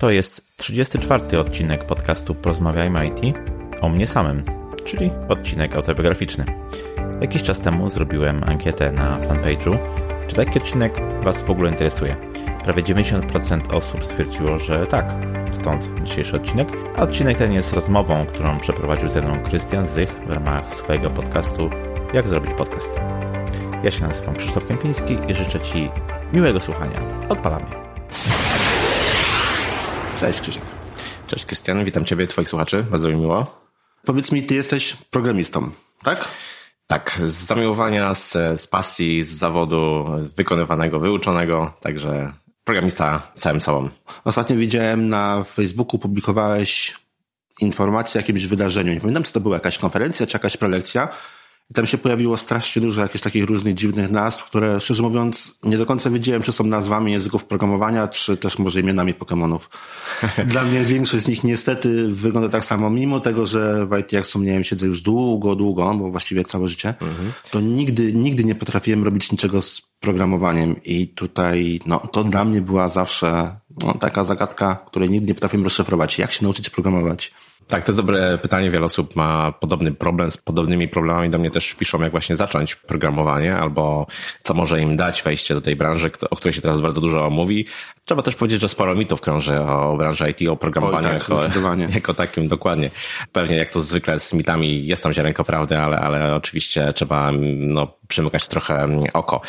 To jest 34 odcinek podcastu Porozmawiajmy IT o mnie samym, czyli odcinek autobiograficzny. Jakiś czas temu zrobiłem ankietę na fanpage'u, czy taki odcinek Was w ogóle interesuje. Prawie 90% osób stwierdziło, że tak, stąd dzisiejszy odcinek. A odcinek ten jest rozmową, którą przeprowadził ze mną Krystian Zych w ramach swojego podcastu Jak zrobić podcast. Ja się nazywam Krzysztof Kępiński i życzę Ci miłego słuchania. Odpalamy. Cześć Krzysiek. Cześć Krystian, witam Ciebie, Twoich słuchaczy, bardzo mi miło. Powiedz mi, Ty jesteś programistą, tak? Tak, z zamiłowania, z, z pasji, z zawodu wykonywanego, wyuczonego, także programista całym sobą. Ostatnio widziałem na Facebooku, publikowałeś informację o jakimś wydarzeniu. Nie pamiętam, czy to była jakaś konferencja, czy jakaś prelekcja. I tam się pojawiło strasznie dużo jakichś takich różnych dziwnych nazw, które szczerze mówiąc nie do końca wiedziałem, czy są nazwami języków programowania, czy też może imionami Pokémonów. Dla mnie większość z nich niestety wygląda tak samo, mimo tego, że w IT jak wspomniałem siedzę już długo, długo, bo właściwie całe życie, mhm. to nigdy, nigdy nie potrafiłem robić niczego z programowaniem i tutaj, no, to dla mnie była zawsze no, taka zagadka, której nigdy nie potrafiłem rozszyfrować. Jak się nauczyć programować? Tak, to jest dobre pytanie. Wiele osób ma podobny problem z podobnymi problemami. Do mnie też piszą, jak właśnie zacząć programowanie albo co może im dać wejście do tej branży, o której się teraz bardzo dużo mówi. Trzeba też powiedzieć, że sporo mitów krąży o branży IT, o programowaniu tak, jako, jako takim, dokładnie. Pewnie jak to zwykle z mitami jest tam ziarenko prawdy, ale, ale oczywiście trzeba no, przymykać trochę oko.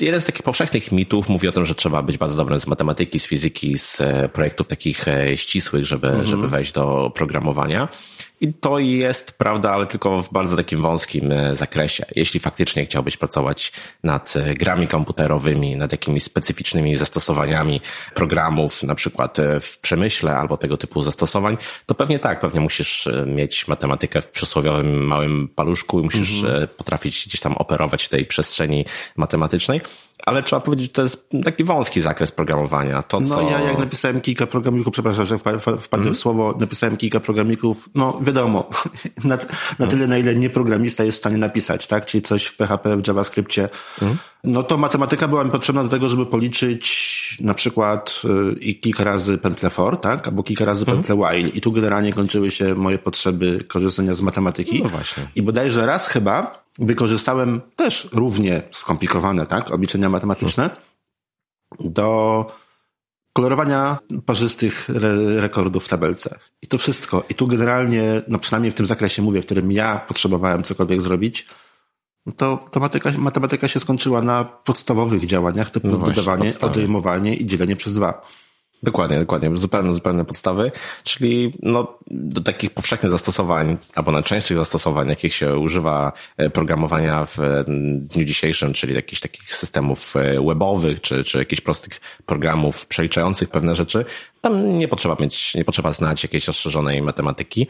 Jeden z takich powszechnych mitów mówi o tym, że trzeba być bardzo dobrym z matematyki, z fizyki, z projektów takich e, ścisłych, żeby, mhm. żeby wejść do programowania. I to jest prawda, ale tylko w bardzo takim wąskim e, zakresie. Jeśli faktycznie chciałbyś pracować nad e, grami komputerowymi, nad jakimiś specyficznymi zastosowaniami programów, na przykład e, w przemyśle albo tego typu zastosowań, to pewnie tak, pewnie musisz mieć matematykę w przysłowiowym małym paluszku i musisz mhm. potrafić gdzieś tam operować w tej przestrzeni matematycznej ale trzeba powiedzieć, że to jest taki wąski zakres programowania. To, no co... ja jak napisałem kilka programików, przepraszam, że wpadłem mm. w słowo, napisałem kilka programików, no wiadomo, na, na tyle na ile nie programista jest w stanie napisać, tak? Czyli coś w PHP, w JavaScriptie. Mm. No to matematyka była mi potrzebna do tego, żeby policzyć na przykład y, i kilka razy pętlę for, tak? Albo kilka razy mm. pętlę while. I tu generalnie kończyły się moje potrzeby korzystania z matematyki. No właśnie. I bodajże raz chyba wykorzystałem też równie skomplikowane, tak, obliczenia matematyczne do kolorowania parzystych re rekordów w tabelce. I to wszystko. I tu generalnie, no przynajmniej w tym zakresie mówię, w którym ja potrzebowałem cokolwiek zrobić, no to, to matematyka, matematyka się skończyła na podstawowych działaniach, typu no budowanie, odejmowanie i dzielenie przez dwa. Dokładnie, dokładnie. Zupełnie, zupełne podstawy. Czyli no, do takich powszechnych zastosowań, albo najczęstszych zastosowań, jakich się używa e, programowania w e, dniu dzisiejszym, czyli jakichś takich systemów e, webowych, czy, czy jakichś prostych programów przeliczających pewne rzeczy, tam nie potrzeba mieć, nie potrzeba znać jakiejś rozszerzonej matematyki.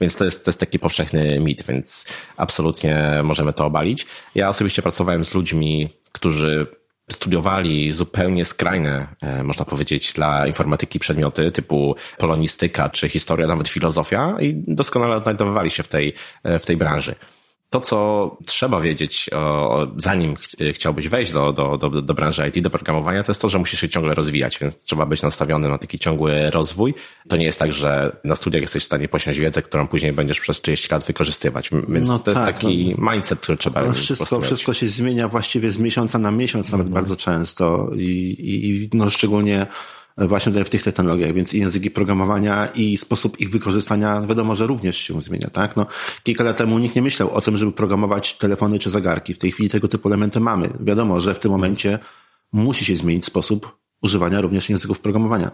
Więc to jest, to jest taki powszechny mit, więc absolutnie możemy to obalić. Ja osobiście pracowałem z ludźmi, którzy studiowali zupełnie skrajne, e, można powiedzieć, dla informatyki przedmioty typu polonistyka czy historia, nawet filozofia i doskonale odnajdowywali się w tej, e, w tej branży to, co trzeba wiedzieć, o, zanim ch chciałbyś wejść do, do, do, do branży IT, do programowania, to jest to, że musisz się ciągle rozwijać, więc trzeba być nastawiony na taki ciągły rozwój. To nie jest tak, że na studiach jesteś w stanie posiąść wiedzę, którą później będziesz przez 30 lat wykorzystywać. Więc no to tak, jest taki no, mindset, który trzeba no wszystko, wszystko się zmienia właściwie z miesiąca na miesiąc, nawet mm. bardzo często i, i no szczególnie właśnie tutaj w tych technologiach, więc i języki programowania i sposób ich wykorzystania wiadomo, że również się zmienia, tak? No, kilka lat temu nikt nie myślał o tym, żeby programować telefony czy zegarki. W tej chwili tego typu elementy mamy. Wiadomo, że w tym momencie musi się zmienić sposób używania również języków programowania.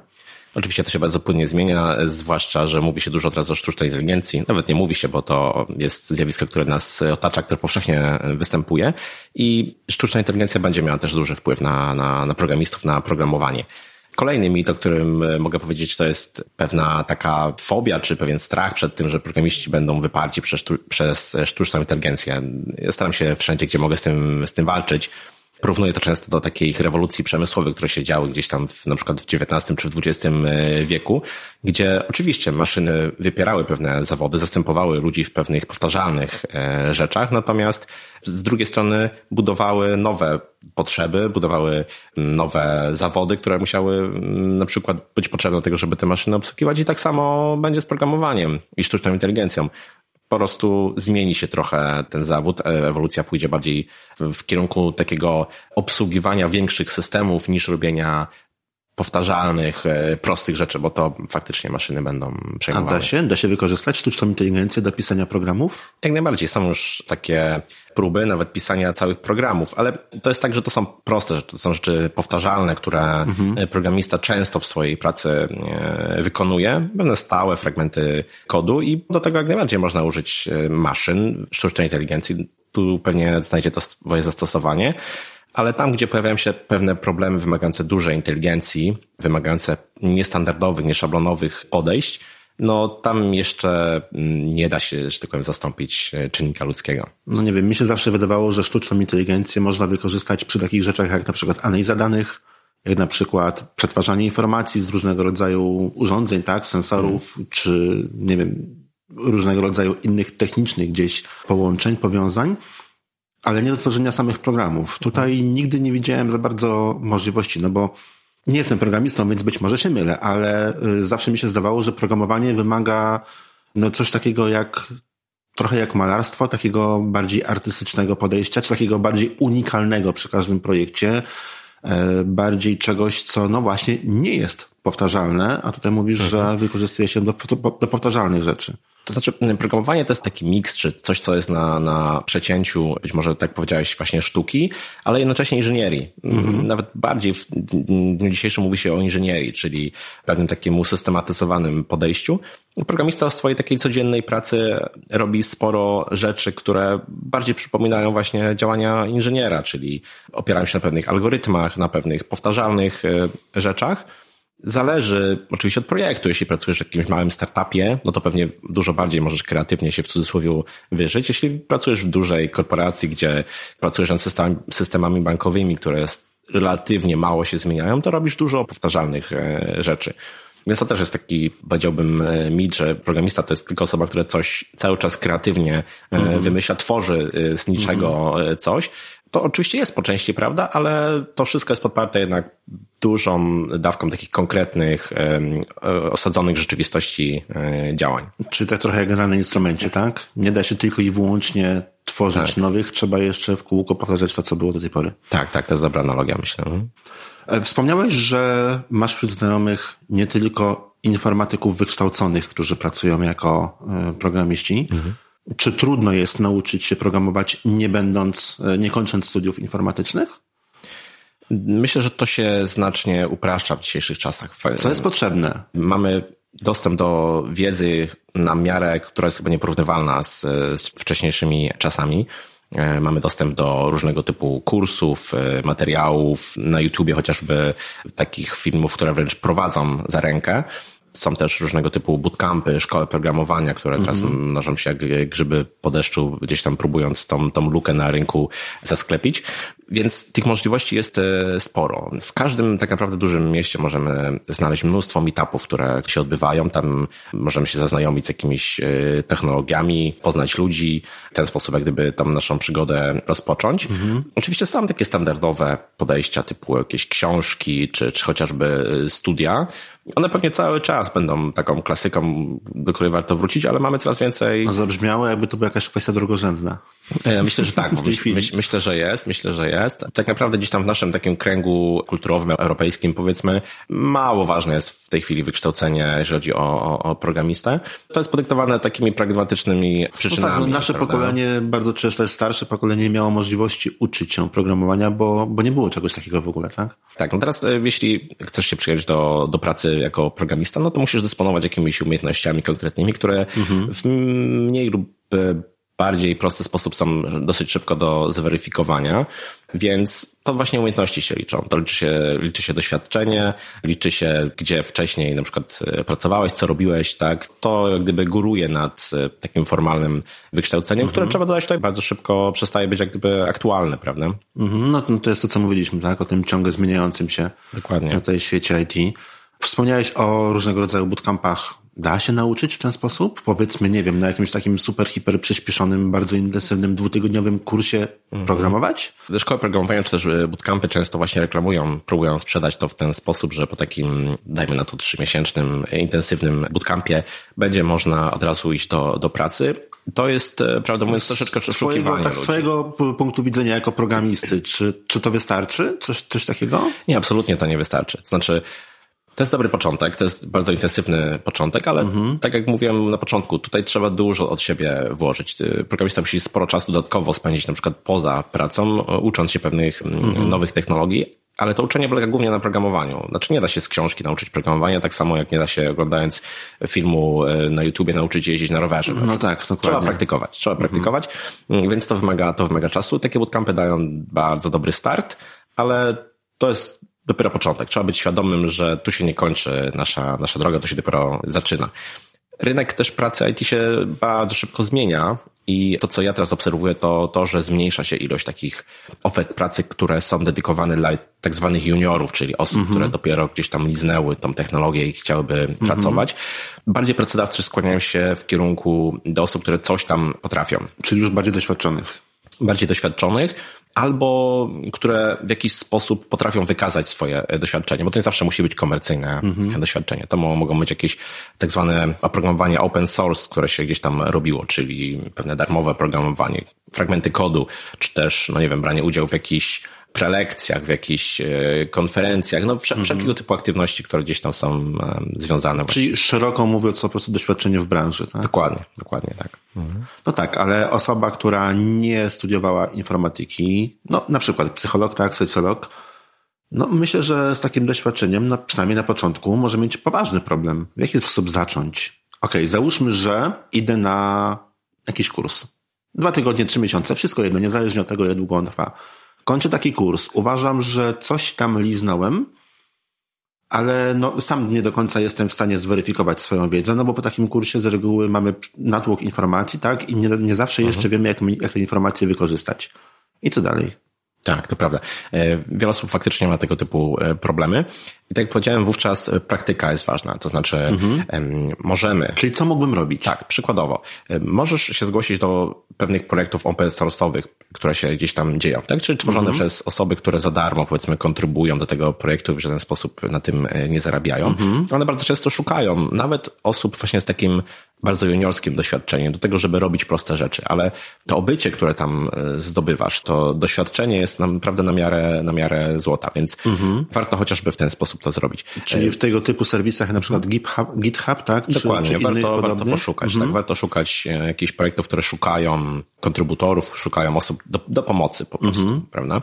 Oczywiście to się bardzo płynnie zmienia, zwłaszcza, że mówi się dużo teraz o sztucznej inteligencji. Nawet nie mówi się, bo to jest zjawisko, które nas otacza, które powszechnie występuje i sztuczna inteligencja będzie miała też duży wpływ na, na, na programistów, na programowanie. Kolejny mit, o którym e, mogę powiedzieć, to jest pewna taka fobia, czy pewien strach przed tym, że programiści będą wyparci przez, przez sztuczną inteligencję. Ja staram się wszędzie, gdzie mogę z tym, z tym walczyć. Porównuję to często do takich rewolucji przemysłowych, które się działy gdzieś tam w, na przykład w XIX czy w XX e, wieku, gdzie oczywiście maszyny wypierały pewne zawody, zastępowały ludzi w pewnych powtarzalnych e, rzeczach, natomiast z drugiej strony budowały nowe potrzeby, budowały nowe zawody, które musiały na przykład być potrzebne do tego, żeby te maszyny obsługiwać. I tak samo będzie z programowaniem i sztuczną inteligencją po prostu zmieni się trochę ten zawód. E, ewolucja pójdzie bardziej w kierunku takiego obsługiwania większych systemów niż robienia powtarzalnych, e, prostych rzeczy, bo to faktycznie maszyny będą przejmowały. A da się? Da się wykorzystać sztuczną inteligencję do pisania programów? Jak najbardziej. Są już takie próby, nawet pisania całych programów, ale to jest tak, że to są proste rzeczy, to są rzeczy powtarzalne, które mhm. programista często w swojej pracy e, wykonuje, pewne stałe fragmenty kodu i do tego jak najbardziej można użyć e, maszyn, sztucznej inteligencji. Tu pewnie znajdzie to swoje zastosowanie ale tam, gdzie pojawiają się pewne problemy wymagające dużej inteligencji, wymagające niestandardowych, nieszablonowych podejść, no tam jeszcze mm, nie da się, że tak powiem, zastąpić e, czynnika ludzkiego. No nie wiem, mi się zawsze wydawało, że sztuczną inteligencję można wykorzystać przy takich rzeczach jak na przykład analiza danych, jak na przykład przetwarzanie informacji z różnego rodzaju urządzeń, tak, sensorów, hmm. czy nie wiem, różnego rodzaju innych technicznych gdzieś połączeń, powiązań ale nie do tworzenia samych programów. Tutaj nigdy nie widziałem za bardzo możliwości, no bo nie jestem programistą, więc być może się mylę, ale y, zawsze mi się zdawało, że programowanie wymaga no coś takiego jak trochę jak malarstwo, takiego bardziej artystycznego podejścia, czy takiego bardziej unikalnego przy każdym projekcie, e, bardziej czegoś, co no właśnie nie jest powtarzalne, a tutaj mówisz, że mhm. wykorzystuje się do, do powtarzalnych rzeczy. To znaczy, programowanie to jest taki miks, czy coś, co jest na, na przecięciu, być może tak powiedziałeś, właśnie sztuki, ale jednocześnie inżynierii. Mhm. Nawet bardziej w dniu dzisiejszym mówi się o inżynierii, czyli pewnym takiemu systematyzowanym podejściu. Programista w swojej takiej codziennej pracy robi sporo rzeczy, które bardziej przypominają właśnie działania inżyniera, czyli opierają się na pewnych algorytmach, na pewnych powtarzalnych e, rzeczach Zależy oczywiście od projektu. Jeśli pracujesz w jakimś małym startupie, no to pewnie dużo bardziej możesz kreatywnie się w cudzysłowie wyżyć. Jeśli pracujesz w dużej korporacji, gdzie pracujesz nad systemami bankowymi, które relatywnie mało się zmieniają, to robisz dużo powtarzalnych e, rzeczy. Więc to też jest taki, powiedziałbym, e, mit, że programista to jest tylko osoba, która coś cały czas kreatywnie mm -hmm. wymyśla, tworzy z niczego mm -hmm. coś. To oczywiście jest po części prawda, ale to wszystko jest podparte jednak dużą dawką takich konkretnych, e, osadzonych rzeczywistości e, działań. Czy tak trochę jak gra na instrumencie, tak? Nie da się tylko i wyłącznie tworzyć tak. nowych, trzeba jeszcze w kółko powtarzać to, co było do tej pory. Tak, tak, to jest dobra analogia, myślę. Mhm. E, wspomniałeś, że masz wśród znajomych nie tylko informatyków wykształconych, którzy pracują jako programiści. Mhm. Czy trudno jest nauczyć się programować, nie będąc, nie kończąc studiów informatycznych? Myślę, że to się znacznie upraszcza w dzisiejszych czasach. Co jest potrzebne? Mamy dostęp do wiedzy na miarę, która jest chyba nieporównywalna z, z wcześniejszymi czasami. E, mamy dostęp do różnego typu kursów, e, materiałów na YouTubie, chociażby takich filmów, które wręcz prowadzą za rękę. Są też różnego typu bootcampy, szkoły programowania, które teraz -hmm. mnożą się jak grzyby po deszczu, gdzieś tam próbując tą, tą lukę na rynku zasklepić. Więc tych możliwości jest e, sporo. W każdym tak naprawdę dużym mieście możemy znaleźć mnóstwo meetupów, które się odbywają. Tam możemy się zaznajomić z jakimiś e, technologiami, poznać ludzi, w ten sposób jak gdyby tam naszą przygodę rozpocząć. Mhm. Oczywiście są takie standardowe podejścia typu jakieś książki, czy, czy chociażby e, studia. One pewnie cały czas będą taką klasyką, do której warto wrócić, ale mamy coraz więcej. A zabrzmiało, jakby to była jakaś kwestia drugorzędna. Myślę, że tak. myśl, myślę, że jest. Myślę, że jest. Tak naprawdę gdzieś tam w naszym takim kręgu kulturowym, europejskim, powiedzmy, mało ważne jest w tej chwili wykształcenie, jeżeli chodzi o, o, o programistę. To jest podyktowane takimi pragmatycznymi przyczynami. No tak, no nasze prawda? pokolenie, bardzo często jest starsze pokolenie, nie miało możliwości uczyć się programowania, bo, bo nie było czegoś takiego w ogóle, tak? Tak, no teraz e, jeśli chcesz się przyjąć do, do pracy jako programista, no to musisz dysponować jakimiś umiejętnościami konkretnymi, które mhm. w mniej lub bardziej prosty sposób są dosyć szybko do zweryfikowania, więc to właśnie umiejętności się liczą. To liczy się, liczy się doświadczenie, liczy się, gdzie wcześniej na przykład e, pracowałeś, co robiłeś, tak? To jak gdyby góruje nad e, takim formalnym wykształceniem, mhm. które trzeba dodać tutaj bardzo szybko przestaje być jak gdyby aktualne, prawda? Mhm. No to jest to, co mówiliśmy, tak? O tym ciągle zmieniającym się Dokładnie. na tej świecie IT. Wspomniałeś o różnego rodzaju bootcampach da się nauczyć w ten sposób? Powiedzmy, nie wiem, na jakimś takim super, hiper przyspieszonym, bardzo intensywnym, dwutygodniowym kursie mhm. programować? Szkoły programowania czy też e, bootcampy często właśnie reklamują, próbują sprzedać to w ten sposób, że po takim, dajmy na to trzymiesięcznym, intensywnym bootcampie będzie można od razu iść do, do pracy. To jest, e, prawdę mówiąc, troszeczkę oszukiwanie. Tak, z twojego punktu widzenia jako programisty, czy, czy to wystarczy? Coś, coś takiego? Nie, absolutnie to nie wystarczy. Znaczy, to jest dobry początek, to jest bardzo intensywny początek, ale mhm. tak jak mówiłem na początku, tutaj trzeba dużo od siebie włożyć. Programista musi sporo czasu dodatkowo spędzić na przykład poza pracą, ucząc się pewnych mm, mhm. nowych technologii, ale to uczenie polega głównie na programowaniu. Znaczy nie da się z książki nauczyć programowania, tak samo jak nie da się oglądając filmu e, na YouTubie nauczyć jeździć na rowerze. No tak, dokładnie. Trzeba praktykować, trzeba mhm. praktykować, mm, więc to wymaga, to wymaga czasu. Takie bootcampy dają bardzo dobry start, ale to jest dopiero początek. Trzeba być świadomym, że tu się nie kończy nasza, nasza droga, tu się dopiero zaczyna. Rynek też pracy IT się bardzo szybko zmienia i to, co ja teraz obserwuję, to to, że zmniejsza się ilość takich ofert pracy, które są dedykowane dla tak zwanych juniorów, czyli osób, mm -hmm. które dopiero gdzieś tam liznęły tą technologię i chciałyby mm -hmm. pracować. Bardziej pracodawcy skłaniają się w kierunku do osób, które coś tam potrafią. Czyli już bardziej doświadczonych. Bardziej doświadczonych, albo które w jakiś sposób potrafią wykazać swoje doświadczenie, bo to nie zawsze musi być komercyjne mhm. doświadczenie. To mogą być jakieś tak zwane oprogramowanie open source, które się gdzieś tam robiło, czyli pewne darmowe programowanie, fragmenty kodu, czy też, no nie wiem, branie udziału w jakichś prelekcjach, w jakichś e, konferencjach, no wszelkiego mhm. typu aktywności, które gdzieś tam są e, związane. Czyli właśnie. szeroko mówiąc po prostu doświadczenie w branży, tak? Dokładnie, dokładnie tak. Mhm. No tak, ale osoba, która nie studiowała informatyki, no na przykład psycholog, tak, socjolog, no myślę, że z takim doświadczeniem, no, przynajmniej na początku, może mieć poważny problem. W jaki sposób zacząć? Okej, okay, załóżmy, że idę na jakiś kurs. Dwa tygodnie, trzy miesiące, wszystko jedno, niezależnie od tego, jak długo on trwa Kończę taki kurs. Uważam, że coś tam liznąłem, ale no, sam nie do końca jestem w stanie zweryfikować swoją wiedzę, no bo po takim kursie z reguły mamy natłok informacji, tak? I nie, nie zawsze mhm. jeszcze wiemy, jak, jak te informacje wykorzystać. I co dalej? Tak, to prawda. E, wiele osób faktycznie ma tego typu e, problemy. I tak jak powiedziałem, wówczas e, praktyka jest ważna. To znaczy, mhm. możemy. Czyli co mógłbym robić? Tak, przykładowo. Możesz się zgłosić do pewnych projektów open source'owych, które się gdzieś tam dzieją, tak? Czyli tworzone mhm. przez osoby, które za darmo, powiedzmy, kontrybują do tego projektu, w żaden sposób na tym nie zarabiają. Mhm. One bardzo często szukają nawet osób właśnie z takim bardzo juniorskim doświadczeniem do tego, żeby robić proste rzeczy, ale to obycie, które tam zdobywasz, to doświadczenie jest naprawdę na miarę, na miarę złota, więc mhm. warto chociażby w ten sposób to zrobić. Czyli w tego typu serwisach, na przykład GitHub, GitHub tak? Dokładnie, czy, warto, warto poszukać, mhm. tak? Warto szukać e, jakichś projektów, które szukają kontrybutorów, szukają osób do, do pomocy po prostu, mhm. prawda?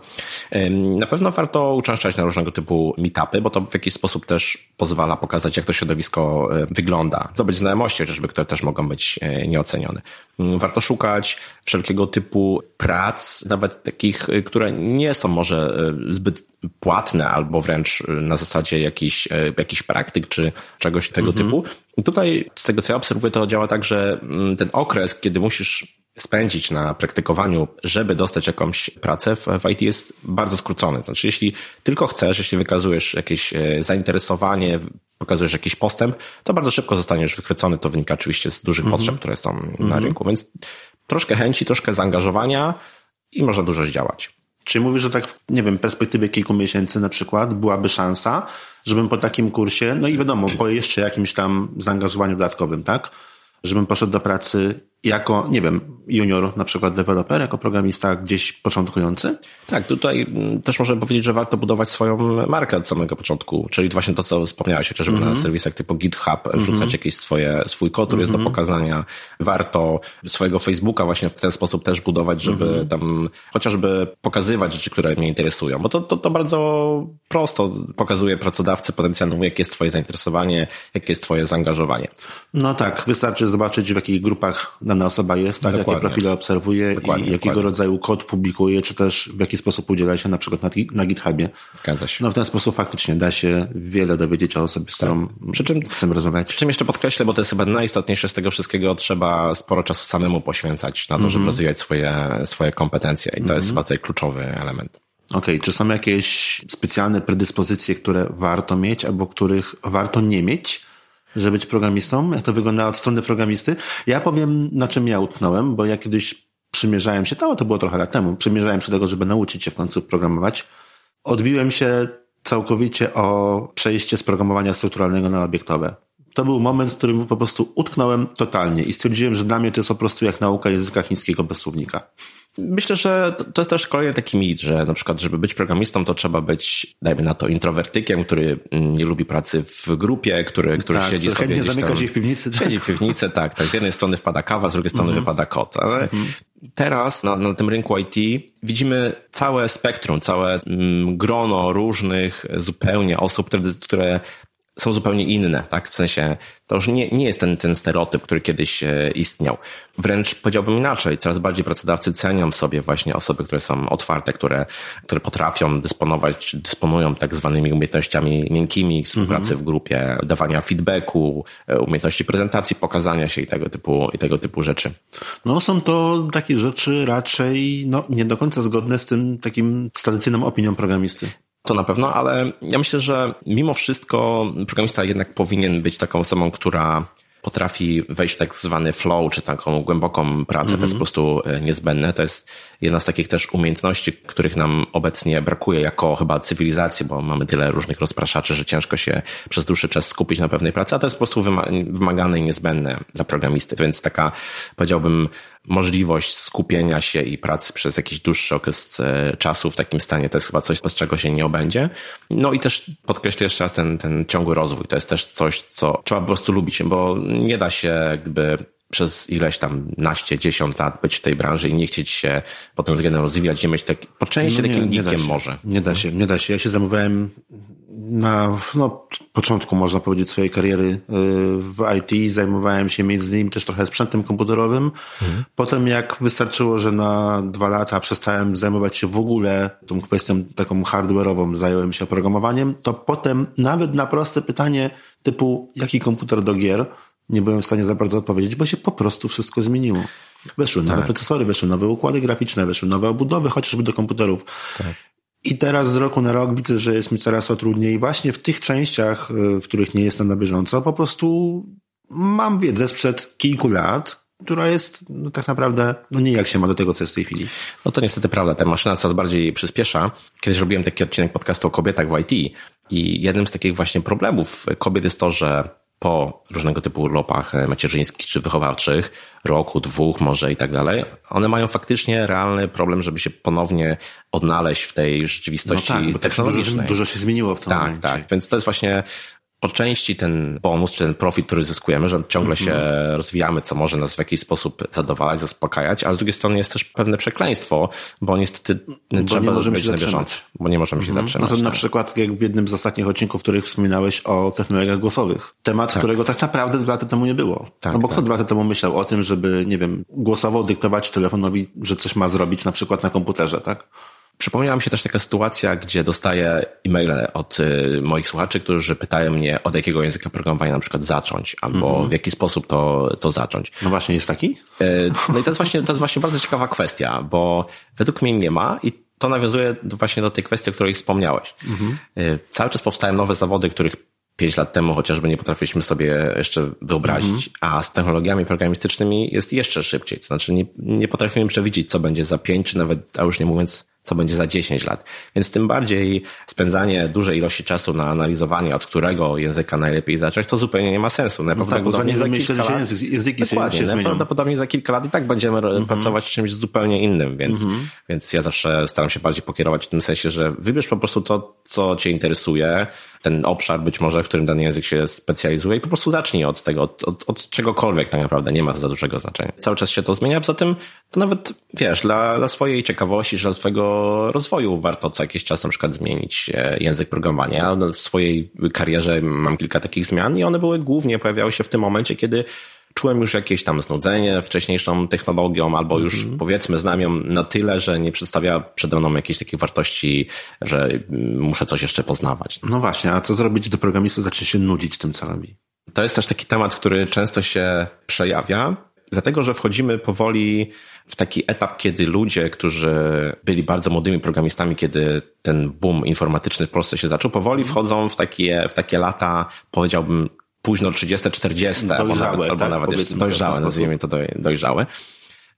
Na pewno warto uczęszczać na różnego typu meetupy, bo to w jakiś sposób też pozwala pokazać, jak to środowisko e, wygląda. Zdobyć znajomości, chociażby, które też mogą być e, nieocenione. Mm, warto szukać wszelkiego typu prac, nawet takich, które nie są może e, zbyt płatne albo wręcz e, na zasadzie jakichś, e, jakichś praktyk czy czegoś tego mhm. typu. I tutaj z tego co ja obserwuję, to działa tak, że mm, ten okres, kiedy musisz spędzić na praktykowaniu, żeby dostać jakąś pracę w, w IT jest bardzo skrócony. Znaczy, jeśli tylko chcesz, jeśli wykazujesz jakieś zainteresowanie, pokazujesz jakiś postęp, to bardzo szybko zostaniesz wychwycony. To wynika oczywiście z dużych mhm. potrzeb, które są na mhm. rynku, więc troszkę chęci, troszkę zaangażowania i można dużo zdziałać. Czy mówisz, że tak, w, nie wiem, perspektywie kilku miesięcy na przykład byłaby szansa, żebym po takim kursie, no i wiadomo, po jeszcze jakimś tam zaangażowaniu dodatkowym, tak? Żebym poszedł do pracy jako, nie wiem, junior, na przykład deweloper, jako programista gdzieś początkujący? Tak, tutaj mm, też możemy powiedzieć, że warto budować swoją markę od samego początku, czyli właśnie to, co wspomniałeś, chociażby mm -hmm. na mhm. serwisach typu GitHub wrzucać mm -hmm. jakieś swoje, swój kod, który mm -hmm. jest do mhm. pokazania. Warto swojego Facebooka właśnie w ten sposób też budować, żeby -hmm. tam chociażby pokazywać rzeczy, które mnie interesują, bo to, to, to bardzo prosto pokazuje pracodawcy potencjalnemu, jakie jest twoje zainteresowanie, jakie jest twoje zaangażowanie. No tak, wystarczy zobaczyć w jakich grupach dana osoba jest, tak, jakie profile obserwuje dokładnie, i jakiego dokładnie. rodzaju kod publikuje, czy też w jaki sposób udziela się na przykład na, na GitHubie. Zgadza się. No w ten sposób faktycznie da się wiele dowiedzieć o osobie, z którą Przy czym- chcemy rozmawiać. Przy czym jeszcze podkreślę, bo to jest chyba najistotniejsze z tego wszystkiego, trzeba sporo czasu samemu poświęcać na to, żeby rozwijać swoje, swoje kompetencje. I to jest chyba tutaj kluczowy element. Okej, czy są jakieś specjalne predyspozycje, które warto mieć albo których warto nie mieć, żeby być programistą? Jak to wygląda od strony programisty? Ja powiem, na czym ja utknąłem, bo ja kiedyś przymierzałem się, to, to było trochę lat temu, przymierzałem się do tego, żeby nauczyć się w końcu programować. Odbiłem się całkowicie o przejście z programowania strukturalnego na obiektowe. To był moment, w którym po prostu utknąłem totalnie i stwierdziłem, że dla mnie to jest po prostu jak nauka języka chińskiego bez słownika. Myślę, że to- jest też kolejny taki mit, że na przykład, żeby być programistą, to trzeba być, dajmy na to, introwertykiem, który mm, nie lubi pracy w grupie, który, który Tak, siedzi sobie gdzieś zamyka tam, się w piwnicy. Siedzi w piwnicy, tak, tak. Z jednej strony wpada kawa, z drugiej strony Mhm. wypada kot. Ale teraz na, na tym rynku IT widzimy całe spektrum, całe mm, grono różnych zupełnie osób, które, które są zupełnie inne, tak? W sensie, to już nie, nie jest ten, ten stereotyp, który kiedyś e, istniał. Wręcz powiedziałbym inaczej, coraz bardziej pracodawcy cenią sobie właśnie osoby, które są otwarte, które, które potrafią dysponować, dysponują tak zwanymi umiejętnościami miękkimi współpracy w grupie, dawania feedbacku, e, umiejętności prezentacji, pokazania się i tego typu, i tego typu rzeczy. No, są to takie rzeczy raczej no, nie do końca zgodne z tym takim z tradycyjną opinią programisty. To na pewno, ale ja myślę, że mimo wszystko programista jednak powinien być taką osobą, która potrafi wejść w tak zwany flow, czy taką głęboką pracę. To jest po prostu e, niezbędne. To jest jedna z takich też umiejętności, których nam obecnie brakuje jako chyba cywilizacji, bo mamy tyle różnych rozpraszaczy, że ciężko się przez dłuższy czas skupić na pewnej pracy, a to jest po prostu wyma- wymagane i niezbędne dla programisty. Więc taka, powiedziałbym, możliwość skupienia się i pracy przez jakiś dłuższy okres e, czasu w takim stanie, to jest chyba coś, bez czego się nie obędzie. No i też podkreślę jeszcze raz ten, ten ciągły rozwój. To jest też coś, co trzeba po prostu lubić, bo nie da się gdyby przez ileś tam naście, dziesiąt lat być w tej branży i nie chcieć się pod tym względem rozwijać, nie mieć tak, po części No nie, takim geekiem może. Nie da się, nie da się. Ja się zajmowałem na no, początku, można powiedzieć, swojej kariery y, w IT. Zajmowałem się między innymi też trochę sprzętem komputerowym. Potem jak wystarczyło, że na dwa lata przestałem zajmować się w ogóle tą kwestią taką hardware'ową, zająłem się oprogramowaniem, to potem nawet na proste pytanie typu jaki komputer do gier, nie byłem w stanie za bardzo odpowiedzieć, bo się po prostu wszystko zmieniło. Weszły nowe procesory, weszły nowe układy graficzne, weszły nowe obudowy, chociażby do komputerów. I teraz z roku na rok widzę, że jest mi coraz o trudniej właśnie w tych częściach, y, w których nie jestem na bieżąco. Po prostu mam wiedzę sprzed kilku lat, która jest no, tak naprawdę no nijak się ma do tego, co jest w tej chwili. No to niestety prawda, ta maszyna coraz bardziej przyspiesza. Kiedyś robiłem taki odcinek podcastu o kobietach w IT i jednym z takich właśnie problemów kobiet jest to, że po różnego typu urlopach e, macierzyńskich czy wychowawczych, roku, dwóch może i tak dalej, one mają faktycznie realny problem, żeby się ponownie odnaleźć w tej rzeczywistości No tak, bo technologicznej. Dużo, dużo się zmieniło w tym Tak, momencie. tak. Więc to jest właśnie po części ten bonus, czy ten profit, który zyskujemy, że ciągle się Mhm. rozwijamy, co może nas w jakiś sposób zadowalać, zaspokajać, ale z drugiej strony jest też pewne przekleństwo, bo niestety trzeba nie możemy być się na bieżąco, bo nie możemy się No zatrzymać. to na tak. przykład jak w jednym z ostatnich odcinków, w których wspominałeś o technologiach głosowych. Temat, którego tak naprawdę dwa lata temu nie było. Tak, no bo kto tak. dwa lata temu myślał o tym, żeby, nie wiem, głosowo dyktować telefonowi, że coś ma zrobić na przykład na komputerze, tak? Przypomniała mi się też taka sytuacja, gdzie dostaję e-maile od y, moich słuchaczy, którzy pytają mnie, od jakiego języka programowania na przykład zacząć, albo Mhm. w jaki sposób to, to zacząć. No właśnie jest taki? E, No i to jest właśnie, to jest właśnie bardzo ciekawa kwestia, bo według mnie nie ma i to nawiązuje właśnie do tej kwestii, o której wspomniałeś. E, Cały czas powstają nowe zawody, których pięć lat temu chociażby nie potrafiliśmy sobie jeszcze wyobrazić, a z technologiami programistycznymi jest jeszcze szybciej. To znaczy nie, nie potrafimy przewidzieć, co będzie za pięć, czy nawet, a już nie mówiąc, co będzie za 10 lat. Więc tym bardziej spędzanie dużej ilości czasu na analizowanie, od którego języka najlepiej zacząć, to zupełnie nie ma sensu. No tak, bo zanim wymyśleć, kilka lat- język, języki się, Dokładnie, się zmienią. najprawdopodobniej za kilka lat i tak będziemy Mhm. pracować z czymś zupełnie innym, więc, więc ja zawsze staram się bardziej pokierować w tym sensie, że wybierz po prostu to, co cię interesuje, ten obszar być może, w którym dany język się specjalizuje i po prostu zacznij od tego, od, od, od czegokolwiek tak naprawdę, nie ma za dużego znaczenia. Cały czas się to zmienia, poza tym to nawet, wiesz, dla, dla swojej ciekawości, dla swojego rozwoju warto co jakiś czas na przykład zmienić e, język programowania. W swojej karierze mam kilka takich zmian i one były głównie, pojawiały się w tym momencie, kiedy czułem już jakieś tam znudzenie wcześniejszą technologią, albo już mm. powiedzmy znam ją na tyle, że nie przedstawia przede mną jakiejś takiej wartości, że muszę coś jeszcze poznawać. No właśnie, a co zrobić, gdy programista zacznie się nudzić tym, co robi? To jest też taki temat, który często się przejawia, dlatego że wchodzimy powoli w taki etap, kiedy ludzie, którzy byli bardzo młodymi programistami, kiedy ten boom informatyczny w Polsce się zaczął, powoli wchodzą w takie, w takie lata, powiedziałbym, późno 30, 40, dojrzałe, albo nawet, albo tak, nawet jeszcze dojrzałe, nazwijmy to dojrzałe.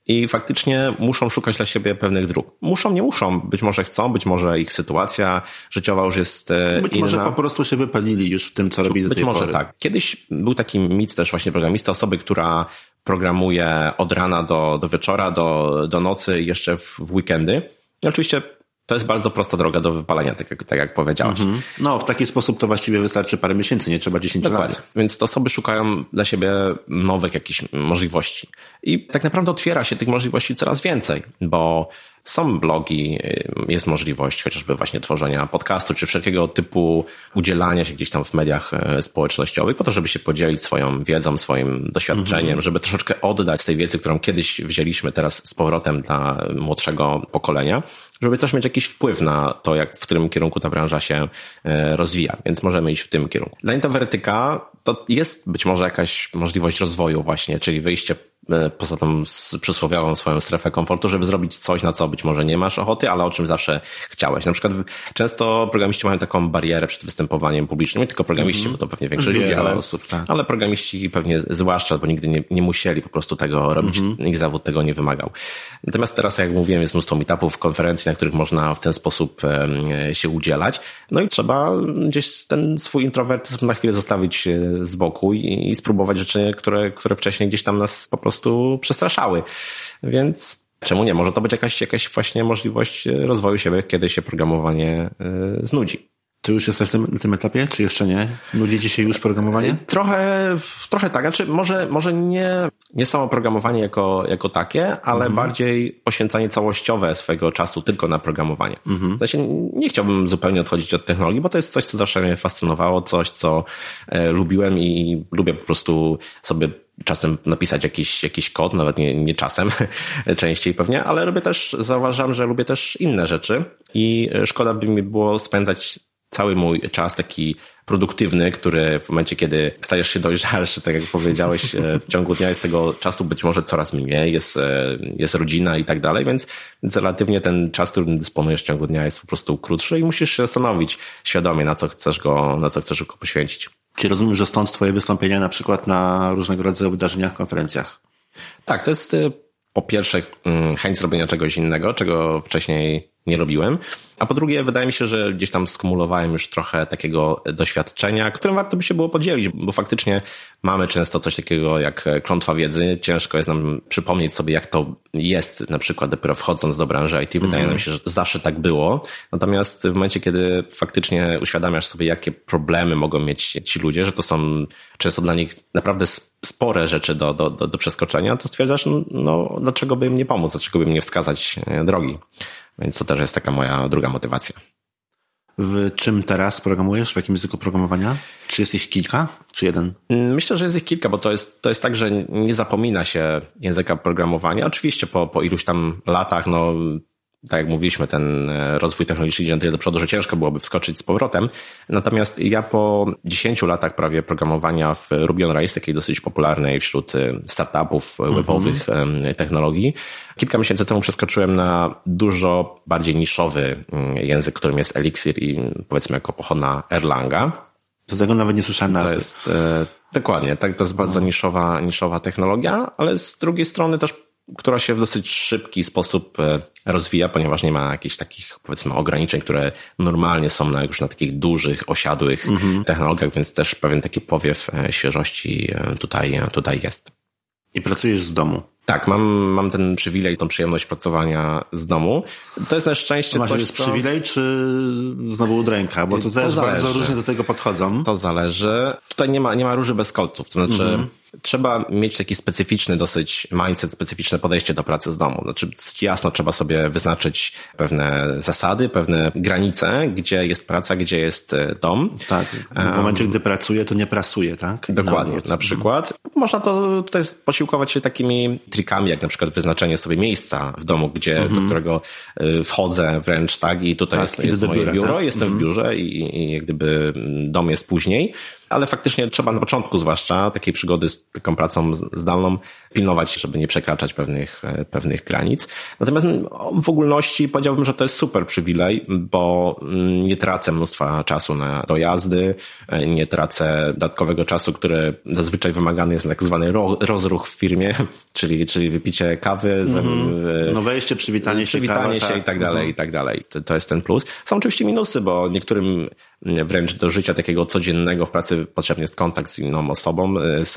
I faktycznie muszą szukać dla siebie pewnych dróg. Muszą, nie muszą, być może chcą, być może ich sytuacja życiowa już jest e, być inna. może po prostu się wypalili już w tym, co robi do Być tej może pory. tak. Kiedyś był taki mit też właśnie programista, osoby, która programuje od rana do, do wieczora, do, do nocy jeszcze w, w weekendy. I oczywiście to jest bardzo prosta droga do wypalenia, tak jak, tak jak powiedziałeś. Mhm. No, w taki sposób to właściwie wystarczy parę miesięcy, nie trzeba 10 Dokładnie. lat. Więc te osoby szukają dla siebie nowych jakichś możliwości. I tak naprawdę otwiera się tych możliwości coraz więcej, bo są blogi, y, jest możliwość chociażby właśnie tworzenia podcastu, czy wszelkiego typu udzielania się gdzieś tam w mediach y, społecznościowych, po to, żeby się podzielić swoją wiedzą, swoim doświadczeniem, mhm. żeby troszeczkę oddać tej wiedzy, którą kiedyś wzięliśmy teraz z powrotem dla młodszego pokolenia, żeby też mieć jakiś wpływ na to, jak, w którym kierunku ta branża się y, rozwija. Więc możemy iść w tym kierunku. Dla introwertyka to jest być może jakaś możliwość rozwoju właśnie, czyli wyjście E, poza tą przysłowiową swoją strefę komfortu, żeby zrobić coś, na co być może nie masz ochoty, ale o czym zawsze chciałeś. Na przykład często programiści mają taką barierę przed występowaniem publicznym, nie tylko programiści, mm -hmm. bo to pewnie większość ludzi, ale, osób, tak. ale programiści pewnie zwłaszcza, bo nigdy nie, nie musieli po prostu tego robić, mm -hmm. ich zawód tego nie wymagał. Natomiast teraz, jak mówiłem, jest mnóstwo meetupów, konferencji, na których można w ten sposób się udzielać. No i trzeba gdzieś ten swój introwertyzm na chwilę zostawić z boku i, i spróbować rzeczy, które, które wcześniej gdzieś tam nas po prostu prostu przestraszały. Więc czemu nie? Może to być jakaś, jakaś właśnie możliwość rozwoju siebie, kiedy się programowanie y, znudzi. Ty już jesteś na tym etapie, czy jeszcze nie? Nudzi ci się już programowanie? Trochę, trochę tak. Znaczy, może, może nie, nie samo programowanie jako, jako takie, ale mhm. bardziej poświęcanie całościowe swojego czasu tylko na programowanie. Mhm. W sensie nie chciałbym zupełnie odchodzić od technologii, bo to jest coś, co zawsze mnie fascynowało, coś, co e, lubiłem i lubię po prostu sobie czasem napisać jakiś, jakiś kod, nawet nie, nie czasem, częściej pewnie, ale robię też, zauważam, że lubię też inne rzeczy i szkoda by mi było spędzać cały mój czas taki produktywny, który w momencie, kiedy stajesz się dojrzalszy, tak jak powiedziałeś, e, w ciągu dnia jest tego czasu być może coraz mniej, jest, e, jest rodzina i tak dalej, więc, więc relatywnie ten czas, którym dysponujesz w ciągu dnia jest po prostu krótszy i musisz się zastanowić świadomie, na co chcesz go, na co chcesz go poświęcić. Czy rozumiem, że stąd twoje wystąpienia na przykład na różnego rodzaju wydarzeniach, konferencjach? Tak, to jest e, po pierwsze mm, chęć zrobienia czegoś innego, czego wcześniej nie robiłem. A po drugie, wydaje mi się, że gdzieś tam skumulowałem już trochę takiego doświadczenia, którym warto by się było podzielić, bo faktycznie mamy często coś takiego jak klątwa wiedzy. Ciężko jest nam przypomnieć sobie, jak to jest, na przykład dopiero wchodząc do branży IT. Wydaje mm. nam się, że zawsze tak było. Natomiast w momencie, kiedy faktycznie uświadamiasz sobie, jakie problemy mogą mieć ci ludzie, że to są często dla nich naprawdę spore rzeczy do, do, do, do przeskoczenia, to stwierdzasz, no dlaczego by im nie pomóc, dlaczego by im nie wskazać e, drogi. Więc to też jest taka moja druga motywacja. W czym teraz programujesz? W jakim języku programowania? Czy jest ich kilka, czy jeden? Myślę, że jest ich kilka, bo to jest, to jest tak, że nie zapomina się języka programowania. Oczywiście po, po iluś tam latach, no tak jak mówiliśmy, ten e, rozwój technologiczny idzie na tyle do przodu, że ciężko byłoby wskoczyć z powrotem. Natomiast ja po 10 latach prawie programowania w Ruby on Rails, takiej dosyć popularnej wśród e, startupów webowych technologii, kilka miesięcy temu przeskoczyłem na dużo bardziej niszowy mm, język, którym jest Elixir i powiedzmy jako pochodna Erlanga. Do tego nawet nie słyszałem nazwy. To jest, e, dokładnie, tak, to jest bardzo no. niszowa, niszowa technologia, ale z drugiej strony też która się w dosyć szybki sposób e, rozwija, ponieważ nie ma jakichś takich, powiedzmy, ograniczeń, które normalnie są na, już na takich dużych, osiadłych mhm. technologiach, więc też pewien taki powiew e, świeżości e, tutaj, tutaj jest. I pracujesz z domu. Tak, mam, mam ten przywilej, tą przyjemność pracowania z domu. To jest na szczęście Masz coś, jest co... przywilej, czy znowu udręka? Bo to, to też zależy. bardzo różnie do tego podchodzą. To zależy. Tutaj nie ma, nie ma róży bez kolców. To znaczy, mhm trzeba mieć taki specyficzny dosyć mindset, specyficzne podejście do pracy z domu. Znaczy jasno trzeba sobie wyznaczyć pewne zasady, pewne granice, gdzie jest praca, gdzie jest e, dom. Tak. W momencie, gdy pracuję, to nie prasuję, tak? Dokładnie. Na, na przykład. można to tutaj posiłkować się takimi trikami, jak na przykład wyznaczenie sobie miejsca w domu, gdzie, do mhm. którego y, wchodzę wręcz, tak, i tutaj tak, jest, jest moje biura, biuro, tak? jestem w mhm. biurze i, i jak gdyby dom jest później, ale faktycznie trzeba na początku zwłaszcza takiej przygody z taką pracą zdalną pilnować, żeby nie przekraczać pewnych, e, pewnych granic. Natomiast w ogólności powiedziałbym, że to jest super przywilej, bo mm, nie tracę mnóstwa czasu na dojazdy, e, nie tracę dodatkowego czasu, który zazwyczaj wymagany jest na tak zwany rozruch w firmie, czyli, czyli wypicie kawy, mm -hmm. no wejście, przywitanie się, przywitanie kawa, się tak. i tak dalej, mm -hmm. i tak dalej. To, to jest ten plus. Są oczywiście minusy, bo niektórym wręcz do życia takiego codziennego w pracy potrzebny jest kontakt z inną osobą, z,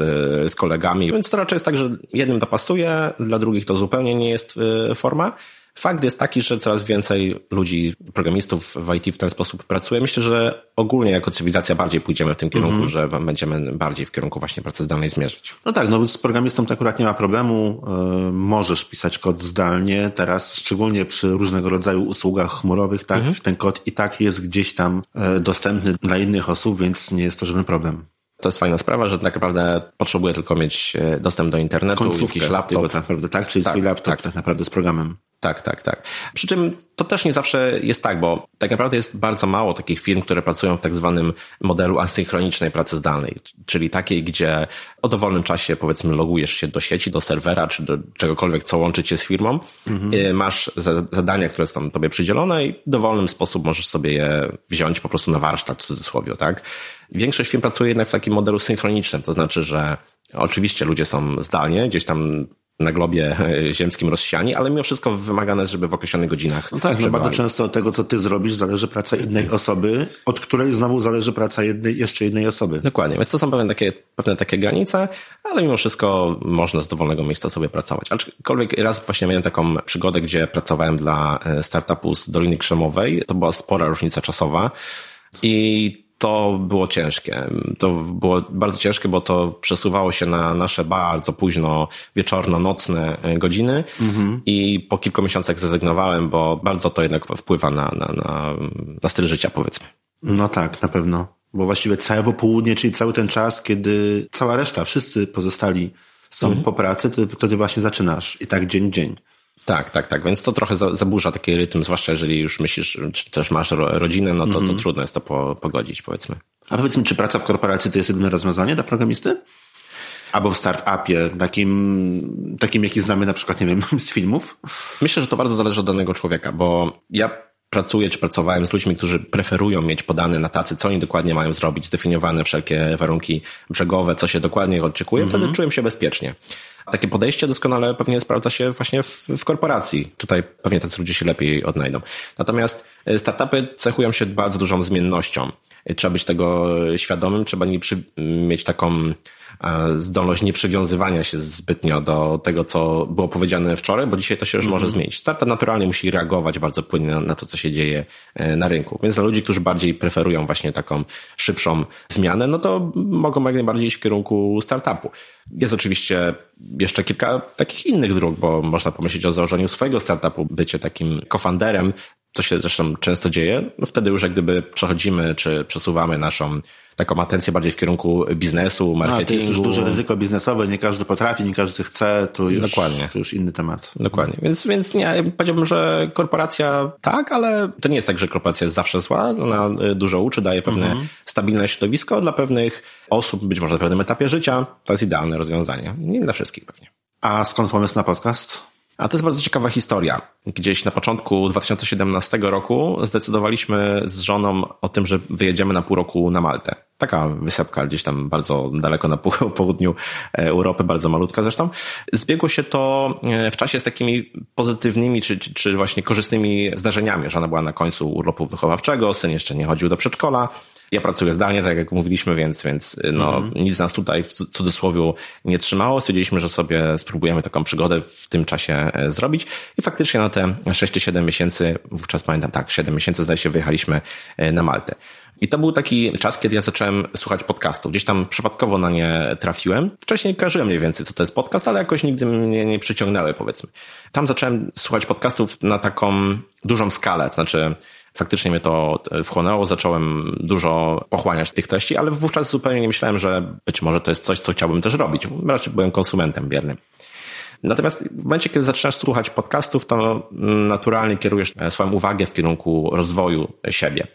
z kolegami, więc to raczej jest tak, że jednym to pasuje, dla drugich to zupełnie nie jest y, forma. Fakt jest taki, że coraz więcej ludzi, programistów w IT w ten sposób pracuje. Myślę, że ogólnie jako cywilizacja bardziej pójdziemy w tym kierunku, mm -hmm. że będziemy bardziej w kierunku właśnie pracy zdalnej zmierzyć. No tak, no z programistą to akurat nie ma problemu. Yy, możesz pisać kod zdalnie. Teraz, szczególnie przy różnego rodzaju usługach chmurowych, tak, mm -hmm. ten kod i tak jest gdzieś tam yy, dostępny dla innych osób, więc nie jest to żaden problem. To jest fajna sprawa, że tak naprawdę potrzebuję tylko mieć e, dostęp do internetu, Końcówkę, jakiś laptop. tak naprawdę, tak? Czyli tak, swój laptop tak. tak naprawdę z programem. Tak, tak, tak. Przy czym to też nie zawsze jest tak, bo tak naprawdę jest bardzo mało takich firm, które pracują w tak zwanym modelu asynchronicznej pracy zdalnej, czyli takiej, gdzie o dowolnym czasie, powiedzmy, logujesz się do sieci, do serwera, czy do czegokolwiek, co łączy cię z firmą, mhm. masz zadania, które są tobie przydzielone i w dowolny sposób możesz sobie je wziąć po prostu na warsztat, w cudzysłowie, tak? Większość firm pracuje jednak w takim modelu synchronicznym, to znaczy, że Oczywiście ludzie są zdalnie, gdzieś tam na globie e, ziemskim rozsiani, ale mimo wszystko wymagane jest, żeby w określonych godzinach. No tak, no bardzo często od tego, co ty zrobisz, zależy praca innej osoby, od której znowu zależy praca jednej, jeszcze jednej osoby. Dokładnie, więc to są pewne takie, pewne takie granice, ale mimo wszystko można z dowolnego miejsca sobie pracować. Aczkolwiek raz właśnie miałem taką przygodę, gdzie pracowałem dla e, startupu z Doliny Krzemowej, to była spora różnica czasowa i to było ciężkie. To było bardzo ciężkie, bo to przesuwało się na nasze bardzo późno wieczorno-nocne e, godziny mhm. i po kilku miesiącach zrezygnowałem, bo bardzo to jednak wpływa na, na, na, na styl życia, powiedzmy. No tak, na pewno. Bo właściwie całe popołudnie, czyli cały ten czas, kiedy cała reszta, wszyscy pozostali są mhm. po pracy, to wtedy właśnie zaczynasz. I tak dzień, dzień. Tak, tak, tak. Więc to trochę zaburza taki rytm, zwłaszcza jeżeli już myślisz, czy też masz rodzinę, no to, to mhm. trudno jest to po, pogodzić, powiedzmy. A powiedz mi, czy praca w korporacji to jest jedyne rozwiązanie dla programisty? Albo w startupie, takim, takim jaki znamy na przykład, nie wiem, z filmów? Myślę, że to bardzo zależy od danego człowieka, bo ja pracuję czy pracowałem z ludźmi, którzy preferują mieć podane na tacy, co oni dokładnie mają zrobić, zdefiniowane wszelkie warunki brzegowe, co się dokładnie oczekuje, mm -hmm. wtedy czułem się bezpiecznie. Takie podejście doskonale pewnie sprawdza się właśnie w, w korporacji. Tutaj pewnie tacy ludzie się lepiej odnajdą. Natomiast e, startupy cechują się bardzo dużą zmiennością. E, trzeba być tego świadomym, trzeba nie przy, mieć taką zdolność nieprzywiązywania się zbytnio do tego, co było powiedziane wczoraj, bo dzisiaj to się już mm -hmm. może zmienić. Startup naturalnie musi reagować bardzo płynnie na to, co się dzieje e, na rynku. Więc dla ludzi, którzy bardziej preferują właśnie taką szybszą zmianę, no to mogą jak najbardziej iść w kierunku startupu. Jest oczywiście jeszcze kilka takich innych dróg, bo można pomyśleć o założeniu swojego startupu, bycie takim cofounderem, to się zresztą często dzieje. No wtedy już jak gdyby przechodzimy czy przesuwamy naszą taką atencję bardziej w kierunku biznesu, marketingu. A, to jest już duże ryzyko biznesowe, nie każdy potrafi, nie każdy chce, to już, Dokładnie. To już inny temat. Dokładnie. Więc, więc nie, powiedziałbym, że korporacja tak, ale to nie jest tak, że korporacja jest zawsze zła, ona y, dużo uczy, daje pewne mhm. stabilne środowisko dla pewnych osób, być może na pewnym etapie życia, to jest idealne rozwiązanie. Nie dla wszystkich pewnie. A skąd pomysł na podcast? A to jest bardzo ciekawa historia. Gdzieś na początku 2017 roku zdecydowaliśmy z żoną o tym, że wyjedziemy na pół roku na Maltę. Taka wysepka gdzieś tam bardzo daleko na południu e, Europy, bardzo malutka zresztą. Zbiegło się to e, w czasie z takimi pozytywnymi czy, czy, właśnie korzystnymi zdarzeniami. Żona była na końcu urlopu wychowawczego, syn jeszcze nie chodził do przedszkola. Ja pracuję zdalnie, tak jak mówiliśmy, więc, więc no, mm -hmm. nic nas tutaj w cudzysłowie nie trzymało. Stwierdziliśmy, że sobie spróbujemy taką przygodę w tym czasie e, zrobić. I faktycznie na te 6 czy 7 miesięcy, wówczas pamiętam, tak, 7 miesięcy zdaje się wyjechaliśmy e, na Maltę. I to był taki czas, kiedy ja zacząłem słuchać podcastów. Gdzieś tam przypadkowo na nie trafiłem. Wcześniej kojarzyłem mniej więcej, co to jest podcast, ale jakoś nigdy mnie nie przyciągnęły, powiedzmy. Tam zacząłem słuchać podcastów na taką dużą skalę, to znaczy faktycznie mnie to wchłonęło, zacząłem dużo pochłaniać tych treści, ale wówczas zupełnie nie myślałem, że być może to jest coś, co chciałbym też robić. Raczej byłem konsumentem biernym. Natomiast w momencie, kiedy zaczynasz słuchać podcastów, to naturalnie kierujesz swoją uwagę w kierunku rozwoju siebie.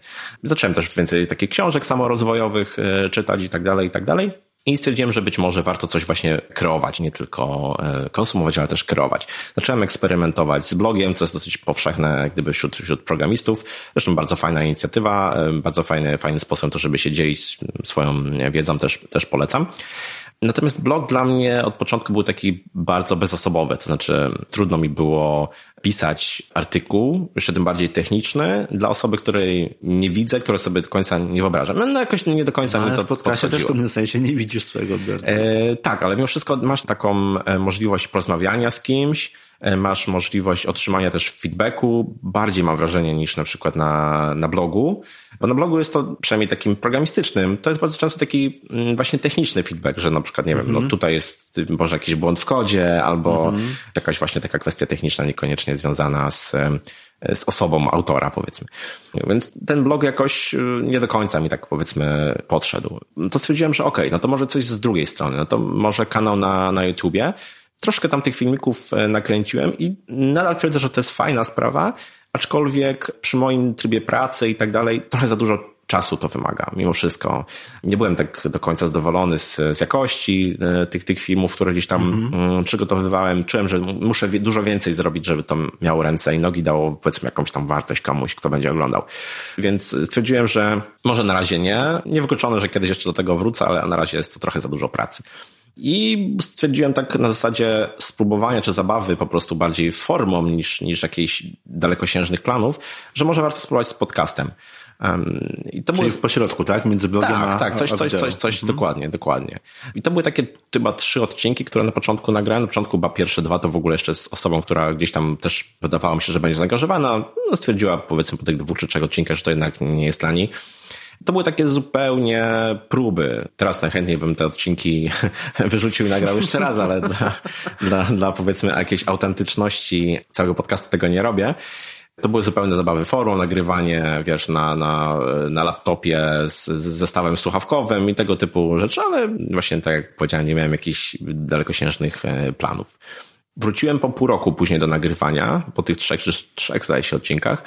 Zacząłem też więcej takich książek samorozwojowych e, czytać i tak dalej, i tak dalej. I stwierdziłem, że być może warto coś właśnie kreować, nie tylko e, konsumować, ale też kreować. Zacząłem eksperymentować z blogiem, co jest dosyć powszechne gdyby wśród, wśród programistów. Zresztą bardzo fajna inicjatywa, e, bardzo fajny, fajny sposób to, żeby się dzielić swoją wiedzą, też, też polecam. Natomiast blog dla mnie od początku był taki bardzo bezosobowy, to znaczy trudno mi było pisać artykuł, jeszcze tym bardziej techniczny, dla osoby, której nie widzę, której sobie do końca nie wyobrażam. No, no jakoś nie do końca ale mi to w też w pewnym sensie nie widzisz swojego odbiorcy. E, tak, ale mimo wszystko masz taką e, możliwość porozmawiania z kimś, masz możliwość otrzymania też feedbacku, bardziej mam wrażenie niż na przykład na, na blogu, bo na blogu jest to przynajmniej takim programistycznym, to jest bardzo często taki mm, właśnie techniczny feedback, że na przykład, nie wiem, no mhm. tutaj jest może jakiś błąd w kodzie, albo mhm. jakaś właśnie taka kwestia techniczna, niekoniecznie związana z, z osobą autora, powiedzmy. Więc ten blog jakoś y, nie do końca mi tak, powiedzmy, podszedł. To stwierdziłem, że okej, okay, no to może coś z drugiej strony, no to może kanał na, na YouTubie, Troszkę tam tych filmików e, nakręciłem i nadal twierdzę, że to jest fajna sprawa, aczkolwiek przy moim trybie pracy i tak dalej trochę za dużo czasu to wymaga, mimo wszystko. Nie byłem tak do końca zadowolony z, z jakości e, tych, tych filmów, które gdzieś tam mm-hmm. przygotowywałem. Czułem, że muszę dużo więcej zrobić, żeby to miało ręce i nogi, dało powiedzmy jakąś tam wartość komuś, kto będzie oglądał. Więc stwierdziłem, że może na razie nie. Niewykluczone, że kiedyś jeszcze do tego wrócę, ale na razie jest to trochę za dużo pracy. I stwierdziłem tak na zasadzie spróbowania czy zabawy po prostu bardziej formą niż, niż jakichś dalekosiężnych planów, że może warto spróbować z podcastem. Um, i to Czyli były... w pośrodku, tak? Między blogiem tak, a Tak, coś, a coś, coś, coś, mhm. dokładnie, dokładnie. I to były takie chyba trzy odcinki, które na początku nagrałem. Na początku chyba pierwsze dwa to w ogóle jeszcze z osobą, która gdzieś tam też wydawało mi się, że będzie zaangażowana. No, stwierdziła powiedzmy po tych dwóch czy trzech odcinkach, że to jednak nie jest dla niej. To były takie zupełnie próby. Teraz najchętniej bym te odcinki wyrzucił i nagrał jeszcze raz, ale dla, dla, dla powiedzmy jakiejś autentyczności całego podcastu tego nie robię. To były zupełne zabawy forum, nagrywanie, wiesz, na, na, na laptopie z, z zestawem słuchawkowym i tego typu rzeczy, ale właśnie tak jak powiedziałem, nie miałem jakichś dalekosiężnych e, planów. Wróciłem po pół roku później do nagrywania, po tych trzech, trzech zdaje się, odcinkach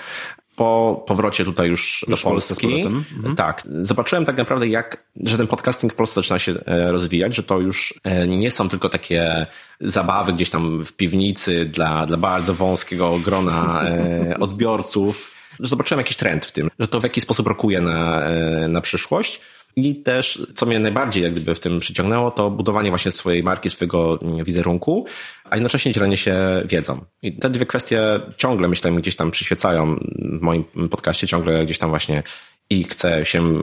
po powrocie tutaj już, już do Polski, mhm. tak, zobaczyłem tak naprawdę jak, że ten podcasting w Polsce zaczyna się e, rozwijać, że to już e, nie są tylko takie zabawy gdzieś tam w piwnicy dla, dla bardzo wąskiego grona e, odbiorców, że zobaczyłem jakiś trend w tym, że to w jakiś sposób rokuje na, na przyszłość. I też, co mnie najbardziej jak gdyby w tym przyciągnęło, to budowanie właśnie swojej marki, swojego wizerunku, a jednocześnie dzielenie się wiedzą. I te dwie kwestie ciągle, myślę, mi gdzieś tam przyświecają w moim podcaście, ciągle gdzieś tam właśnie i chcę się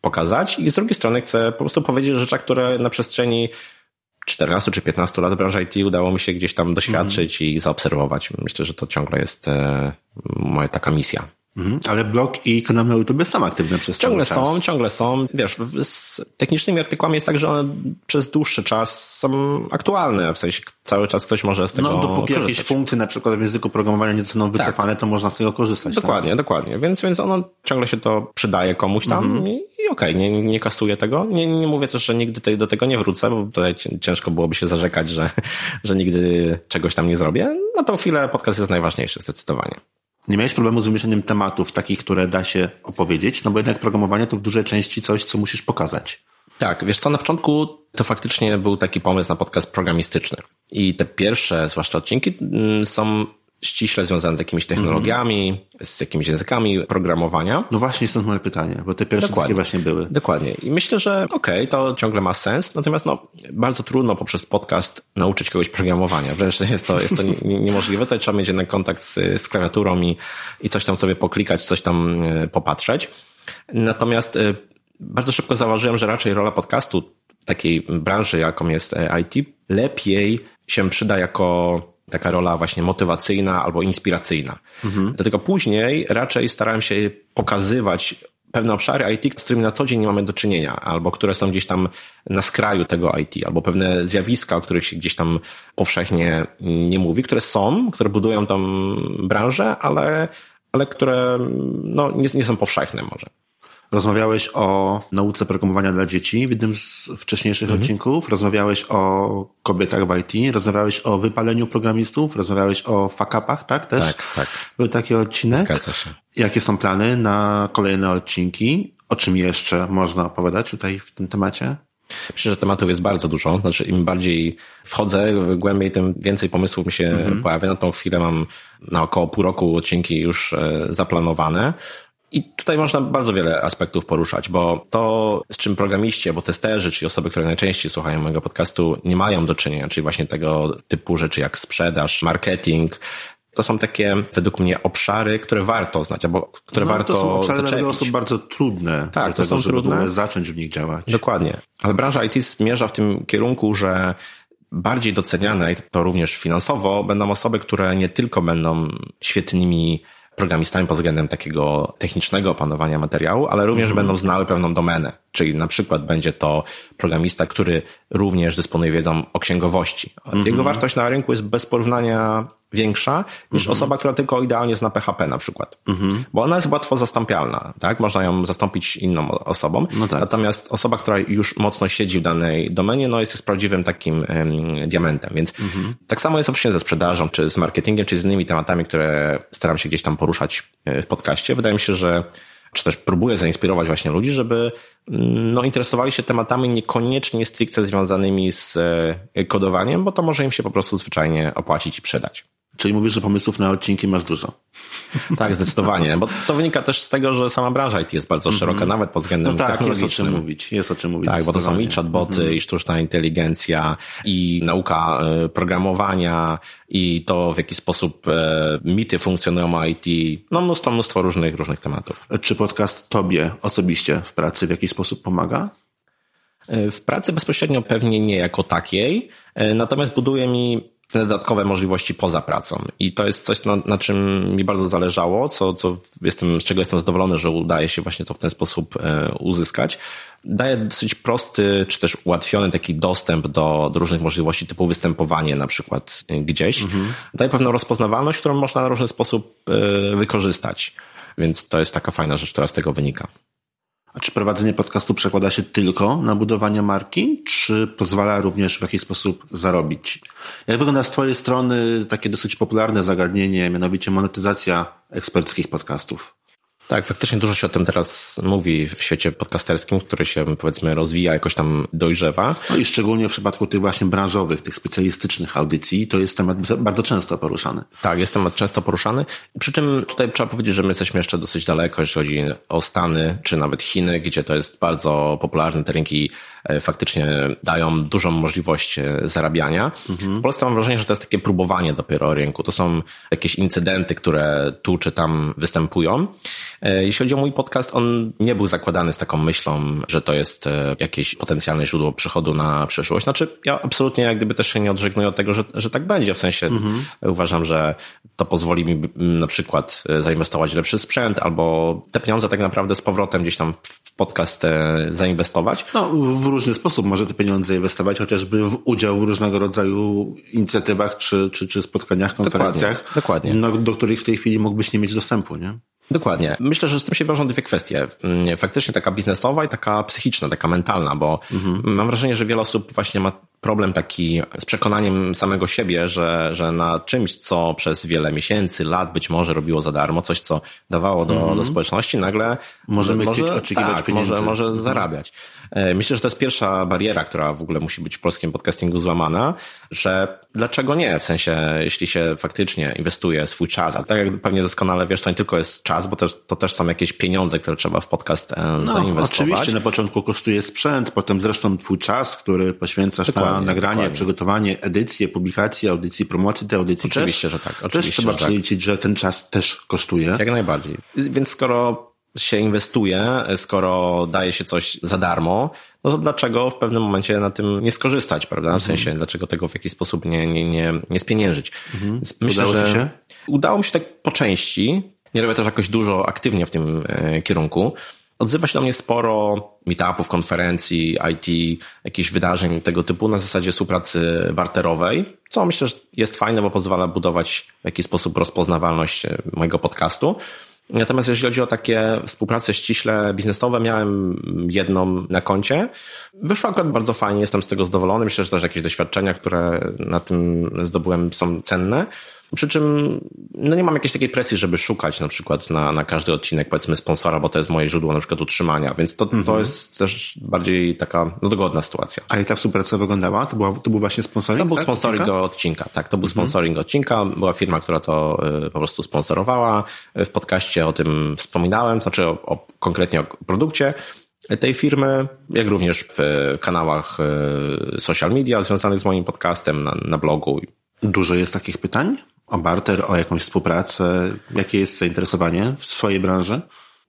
pokazać i z drugiej strony chcę po prostu powiedzieć o rzeczach, które na przestrzeni 14 czy 15 lat branży IT udało mi się gdzieś tam doświadczyć mm. i zaobserwować. Myślę, że to ciągle jest e, moja taka misja. Mhm, ale blog i kanał na YouTube są aktywne przez ciągle cały czas. są, ciągle są. Wiesz, z technicznymi artykułami jest tak, że one przez dłuższy czas są aktualne, w sensie cały czas ktoś może z tego No, dopóki korzystać. jakieś funkcje na przykład w języku programowania nie zostaną wycofane, tak. to można z tego korzystać. Tak? Dokładnie, tak? dokładnie. Więc, więc ono ciągle się to przydaje komuś tam mhm. i, i okej, okay, nie, nie kasuję tego. Nie, nie mówię też, że nigdy tej, do tego nie wrócę, bo tutaj ciężko byłoby się zarzekać, że, że nigdy czegoś tam nie zrobię. No to chwilę podcast jest najważniejszy zdecydowanie. Nie miałeś problemu z wymyśleniem tematów takich, które da się opowiedzieć, no bo jednak programowanie to w dużej części coś, co musisz pokazać. Tak, wiesz co, na początku to faktycznie był taki pomysł na podcast programistyczny. I te pierwsze, zwłaszcza odcinki, mm, są ściśle związane z jakimiś technologiami, mm -hmm. z jakimiś językami programowania. No właśnie stąd moje pytanie, bo te pierwsze Dokładnie. takie właśnie były. Dokładnie. I myślę, że okej, okay, to ciągle ma sens, natomiast no, bardzo trudno poprzez podcast nauczyć kogoś programowania. Wręcz jest to, jest to niemożliwe. Tutaj trzeba mieć jednak kontakt z, z klawiaturą i, i coś tam sobie poklikać, coś tam e, popatrzeć. Natomiast e, bardzo szybko zauważyłem, że raczej rola podcastu w takiej branży, jaką jest e, IT, lepiej się przyda jako taka rola właśnie motywacyjna albo inspiracyjna. Mhm. Dlatego później raczej starałem się pokazywać pewne obszary IT, z którymi na co dzień nie mamy do czynienia, albo które są gdzieś tam na skraju tego IT, albo pewne zjawiska, o których się gdzieś tam powszechnie nie mówi, które są, które budują tą branżę, ale ale które no, nie, nie są powszechne może. Rozmawiałeś o nauce programowania dla dzieci w jednym z wcześniejszych mhm. odcinków. Rozmawiałeś o kobietach w IT. Rozmawiałeś o wypaleniu programistów. Rozmawiałeś o fuck-upach, tak? Też? Tak, tak. Był taki odcinek. Zgadza się. Jakie są plany na kolejne odcinki? O czym jeszcze można opowiadać tutaj w tym temacie? Myślę, że tematów jest bardzo dużo. Znaczy, im bardziej wchodzę głębiej, tym więcej pomysłów mi się mhm. pojawia. Na tą chwilę mam na około pół roku odcinki już e, zaplanowane. I tutaj można bardzo wiele aspektów poruszać, bo to, z czym programiści albo testerzy, czyli osoby, które najczęściej słuchają mojego podcastu, nie mają do czynienia, czyli właśnie tego typu rzeczy jak sprzedaż, marketing, to są takie, według mnie, obszary, które warto znać, albo które no, warto To są obszary zaczepić. dla osób bardzo trudne. Tak, to tego, są trudne. zacząć w nich działać. Dokładnie. Ale branża IT zmierza w tym kierunku, że bardziej doceniane, i to również finansowo, będą osoby, które nie tylko będą świetnymi programistami pod względem takiego technicznego opanowania materiału, ale również Mhm. będą znały pewną domenę. Czyli na przykład będzie to programista, który również dysponuje wiedzą o księgowości. Mhm. Jego wartość na rynku jest bez porównania większa niż Mhm. osoba, która tylko idealnie zna PHP na przykład. Bo ona jest łatwo zastąpialna, tak? Można ją zastąpić inną osobą. No tak. Natomiast osoba, która już mocno siedzi w danej domenie, no jest, jest prawdziwym takim em, diamentem. Więc Mhm. tak samo jest oczywiście ze sprzedażą, czy z marketingiem, czy z innymi tematami, które staram się gdzieś tam poruszać e, w podcaście. Wydaje mi się, że czy też próbuję zainspirować właśnie ludzi, żeby mm, no, interesowali się tematami niekoniecznie stricte związanymi z e, kodowaniem, bo to może im się po prostu zwyczajnie opłacić i przydać. Czyli mówisz, że pomysłów na odcinki masz dużo. Tak, zdecydowanie, bo to wynika też z tego, że sama branża IT jest bardzo szeroka, nawet pod względem No tak, jest o technologicznym. czym mówić. Jest o czym mówić. Tak, bo to są i chatboty, i sztuczna inteligencja, i nauka e, programowania, i to w jaki sposób e, mity funkcjonują IT. No mnóstwo, mnóstwo różnych, różnych tematów. Czy podcast tobie osobiście w pracy w jakiś sposób pomaga? E, W pracy bezpośrednio pewnie nie jako takiej, natomiast buduje mi dodatkowe możliwości poza pracą. I to jest coś, na, na czym mi bardzo zależało, co, co jestem, z czego jestem zadowolony, że udaje się właśnie to w ten sposób e, uzyskać. Daje dosyć prosty, czy też ułatwiony taki dostęp do, do różnych możliwości, typu występowanie na przykład e, gdzieś. Daje pewną rozpoznawalność, którą można na różny sposób e, wykorzystać. Więc to jest taka fajna rzecz, która z tego wynika. Czy prowadzenie podcastu przekłada się tylko na budowanie marki, czy pozwala również w jakiś sposób zarobić? Jak wygląda z twojej strony takie dosyć popularne zagadnienie, mianowicie monetyzacja eksperckich podcastów? Tak, faktycznie dużo się o tym teraz mówi w świecie podcasterskim, który się powiedzmy rozwija, jakoś tam dojrzewa. No i szczególnie w przypadku tych właśnie branżowych, tych specjalistycznych audycji, to jest temat bardzo często poruszany. Tak, jest temat często poruszany. Przy czym tutaj trzeba powiedzieć, że my jesteśmy jeszcze dosyć daleko, jeśli chodzi o Stany, czy nawet Chiny, gdzie to jest bardzo popularne. Te rynki e, faktycznie dają dużą możliwość e, zarabiania. W Polsce mam wrażenie, że to jest takie próbowanie dopiero rynku. To są jakieś incydenty, które tu czy tam występują. E, Jeśli chodzi o mój podcast, on nie był zakładany z taką myślą, że to jest e, jakieś potencjalne źródło przychodu na przyszłość. Znaczy, ja absolutnie jak gdyby też się nie odżegnuję od tego, że, że tak będzie. W sensie uważam, że to pozwoli mi mm, na przykład e, zainwestować w lepszy sprzęt albo te pieniądze tak naprawdę z powrotem gdzieś tam w podcast zainwestować. No, w różny sposób może te pieniądze inwestować, chociażby w udział w różnego rodzaju inicjatywach czy, czy, czy spotkaniach, konferencjach, dokładnie. No, do których w tej chwili mógłbyś nie mieć dostępu, nie? Dokładnie. Myślę, że z tym się wiążą dwie kwestie. Mm, Faktycznie taka biznesowa i taka psychiczna, taka mentalna, bo mam wrażenie, że wiele osób właśnie ma problem taki z przekonaniem samego siebie, że, że na czymś, co przez wiele miesięcy, lat być może robiło za darmo, coś, co dawało do, do społeczności, nagle Możemy może, chcieć oczekiwać tak, pieniędzy. może, może zarabiać. E, Myślę, że to jest pierwsza bariera, która w ogóle musi być w polskim podcastingu złamana, że dlaczego nie? W sensie, jeśli się faktycznie inwestuje swój czas, a tak jak pewnie doskonale wiesz, to nie tylko jest czas, bo też, to też są jakieś pieniądze, które trzeba w podcast e, No, zainwestować. oczywiście na początku kosztuje sprzęt, potem zresztą twój czas, który poświęcasz na Dokładnie, nagranie, dokładnie. przygotowanie, edycję, publikację, audycji, promocji tej audycji. Oczywiście, też, że tak, Też oczywiście, trzeba że tak. przeliczyć, że ten czas też kosztuje. Jak najbardziej. Więc skoro się inwestuje, skoro daje się coś za darmo, no to dlaczego w pewnym momencie na tym nie skorzystać, prawda? Mhm. W sensie, dlaczego tego w jakiś sposób nie, nie, nie, nie spieniężyć. Więc Myślę, Mhm. Udało że się? udało mi się tak po części. Nie robię też jakoś dużo aktywnie w tym e, kierunku. Odzywa się do mnie sporo meetupów, konferencji, IT, jakichś wydarzeń tego typu na zasadzie współpracy barterowej, co myślę, że jest fajne, bo pozwala budować w jakiś sposób rozpoznawalność mojego podcastu. Natomiast jeżeli chodzi o takie współprace ściśle biznesowe, miałem jedną na koncie. Wyszło akurat bardzo fajnie, jestem z tego zadowolony. Myślę, że też jakieś doświadczenia, które na tym zdobyłem są cenne. Przy czym no nie mam jakiejś takiej presji, żeby szukać na przykład na, na każdy odcinek powiedzmy sponsora, bo to jest moje źródło na przykład utrzymania, więc to, mhm. to jest też bardziej taka no, dogodna sytuacja. A jak ta współpraca wyglądała? To, była, to był właśnie sponsoring? To był tak? sponsoring odcinka? odcinka, tak. To był mhm. sponsoring odcinka. Była firma, która to y, po prostu sponsorowała. W podcaście o tym wspominałem, znaczy o, o konkretnie o produkcie tej firmy, jak również w kanałach y, social media związanych z moim podcastem na, na blogu. Dużo jest takich pytań? O barter, o jakąś współpracę? Jakie jest zainteresowanie w swojej branży?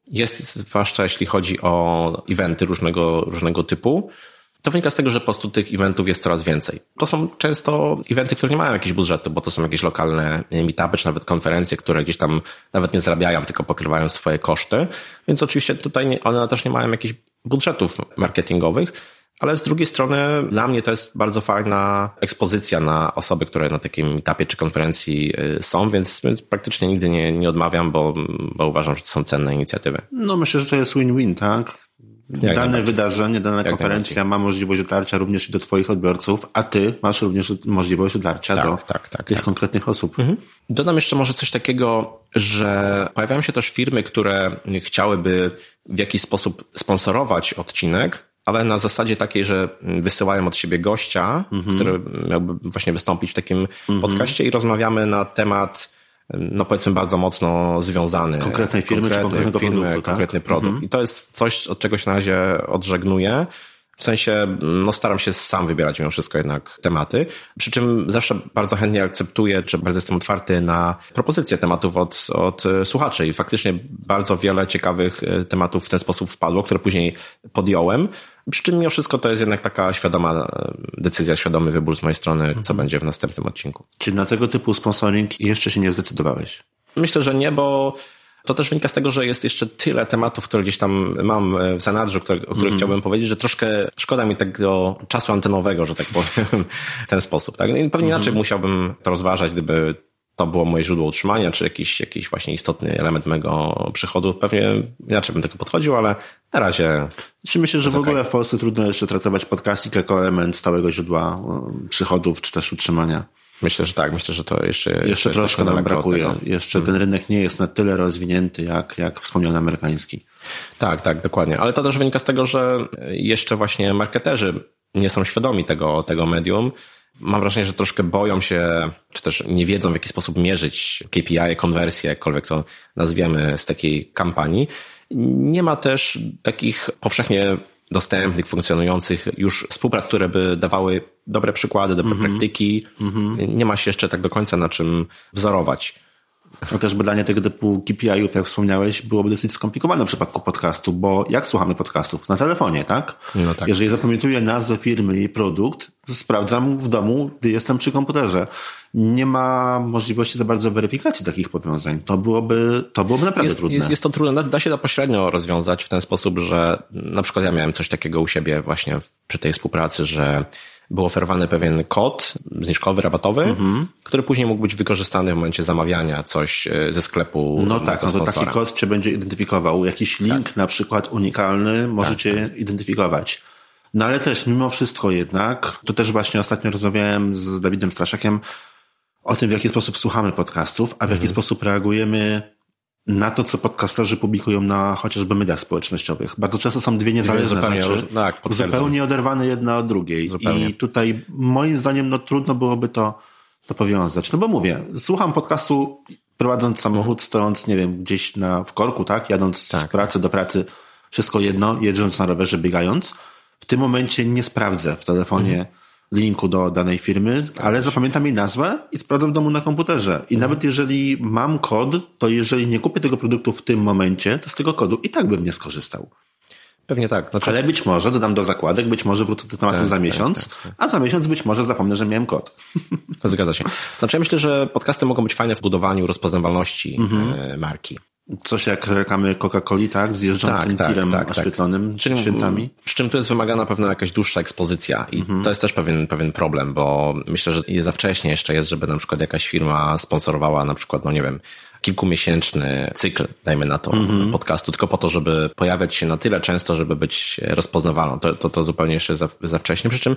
Jest, zwłaszcza jeśli chodzi o eventy różnego, różnego typu. To wynika z tego, że po prostu tych eventów jest coraz więcej. To są często eventy, które nie mają jakichś budżetu, bo to są jakieś lokalne meetupy, czy nawet konferencje, które gdzieś tam nawet nie zarabiają, tylko pokrywają swoje koszty. Więc oczywiście tutaj one też nie mają jakichś budżetów marketingowych. Ale z drugiej strony dla mnie to jest bardzo fajna ekspozycja na osoby, które na takim etapie czy konferencji y, są, więc praktycznie nigdy nie, nie odmawiam, bo, bo uważam, że to są cenne inicjatywy. No myślę, że to jest win-win, tak? Jak dane wydarzenie, dana Jak konferencja ma możliwość dotarcia również do Twoich odbiorców, a Ty masz również możliwość dotarcia tak, do tak, tak, tych tak. konkretnych osób. Mhm. Dodam jeszcze może coś takiego, że pojawiają się też firmy, które chciałyby w jakiś sposób sponsorować odcinek, ale na zasadzie takiej, że wysyłają od siebie gościa, mhm. który miałby właśnie wystąpić w takim mhm. podcaście i rozmawiamy na temat no powiedzmy bardzo mocno związany. Konkretnej firmy konkretnej czy firmy, produktu, tak? konkretny produkt. Mhm. I to jest coś, od czego się na razie odżegnuję. W sensie, no staram się sam wybierać mimo wszystko jednak tematy. Przy czym zawsze bardzo chętnie akceptuję, czy bardzo jestem otwarty na propozycje tematów od, od słuchaczy i faktycznie bardzo wiele ciekawych e, tematów w ten sposób wpadło, które później podjąłem. Przy czym mimo wszystko to jest jednak taka świadoma e, decyzja, świadomy wybór z mojej strony, co mhm. będzie w następnym odcinku. Czy na tego typu sponsoring jeszcze się nie zdecydowałeś? Myślę, że nie, bo to też wynika z tego, że jest jeszcze tyle tematów, które gdzieś tam mam w zanadrzu, które, o których mm. chciałbym powiedzieć, że troszkę szkoda mi tego czasu antenowego, że tak powiem, w ten sposób. Tak? No pewnie mm. inaczej musiałbym to rozważać, gdyby to było moje źródło utrzymania, czy jakiś, jakiś właśnie istotny element mego przychodu. Pewnie inaczej bym tego podchodził, ale na razie. Czy myślę, że w ogóle w Polsce trudno jeszcze traktować podcasting jako element stałego źródła e, przychodów, czy też utrzymania? Myślę, że tak. Myślę, że to jeszcze, jeszcze, jeszcze troszkę nam brakuje. Jeszcze ten rynek nie jest na tyle rozwinięty, jak, jak wspomniany amerykański. Tak, tak, dokładnie. Ale to też wynika z tego, że jeszcze właśnie marketerzy nie są świadomi tego, tego medium. Mam wrażenie, że troszkę boją się, czy też nie wiedzą, w jaki sposób mierzyć KPI, konwersję, jakkolwiek to nazwiemy z takiej kampanii. Nie ma też takich powszechnie dostępnych, funkcjonujących już współprac, które by dawały dobre przykłady, dobre mm -hmm. praktyki. Mm -hmm. Nie ma się jeszcze tak do końca na czym wzorować. No też badanie tego typu KPI-ów, jak wspomniałeś, byłoby dosyć skomplikowane w przypadku podcastu, bo jak słuchamy podcastów? Na telefonie, tak? No tak. Jeżeli zapamiętuję nazwę firmy i produkt, to sprawdzam w domu, gdy jestem przy komputerze. Nie ma możliwości za bardzo weryfikacji takich powiązań. To byłoby, to byłoby naprawdę jest, trudne. Jest, jest to trudne. Da się to pośrednio rozwiązać w ten sposób, że na przykład ja miałem coś takiego u siebie właśnie przy tej współpracy, że był oferowany pewien kod zniżkowy, rabatowy, mhm. który później mógł być wykorzystany w momencie zamawiania coś e, ze sklepu. No tak, no to taki kod cię będzie identyfikował. Jakiś link tak. na przykład unikalny możecie tak, tak. identyfikować. No ale też mimo wszystko jednak, to też właśnie ostatnio rozmawiałem z Dawidem Straszakiem o tym, w jaki sposób słuchamy podcastów, a w jaki mhm. sposób reagujemy na to, co podcasterzy publikują na chociażby mediach społecznościowych. Bardzo często są dwie niezależne zupełnie, rzeczy, tak, zupełnie oderwane jedna od drugiej. Zupełnie. I tutaj moim zdaniem no, trudno byłoby to, to powiązać. No bo mówię, słucham podcastu prowadząc samochód, stojąc, nie wiem, gdzieś na, w korku, tak? Jadąc tak. z pracy do pracy, wszystko jedno, jedząc na rowerze, biegając. W tym momencie nie sprawdzę w telefonie mhm linku do danej firmy, ale zapamiętam jej nazwę i sprawdzam w domu na komputerze. I mhm. nawet jeżeli mam kod, to jeżeli nie kupię tego produktu w tym momencie, to z tego kodu i tak bym nie skorzystał. Pewnie tak. Znaczy... Ale być może dodam do zakładek, być może wrócę do tematu tak, za tak, miesiąc, tak, tak, a za miesiąc być może zapomnę, że miałem kod. Zgadza się. Znaczy ja myślę, że podcasty mogą być fajne w budowaniu rozpoznawalności mhm. E, marki. Coś jak reklamy Coca-Coli, tak? Z jeżdżącym tak, tak tirem tak, tak, oświetlonym tak. Czyli, świętami. Przy czym tu jest wymagana pewna jakaś dłuższa ekspozycja i mhm. to jest też pewien, pewien problem, bo myślę, że za wcześnie jeszcze jest, żeby na przykład jakaś firma sponsorowała na przykład, no nie wiem, kilkumiesięczny cykl, dajmy na to, mm-hmm. podcastu, tylko po to, żeby pojawiać się na tyle często, żeby być rozpoznawalną. To, to, to zupełnie jeszcze za, za wcześnie. Przy czym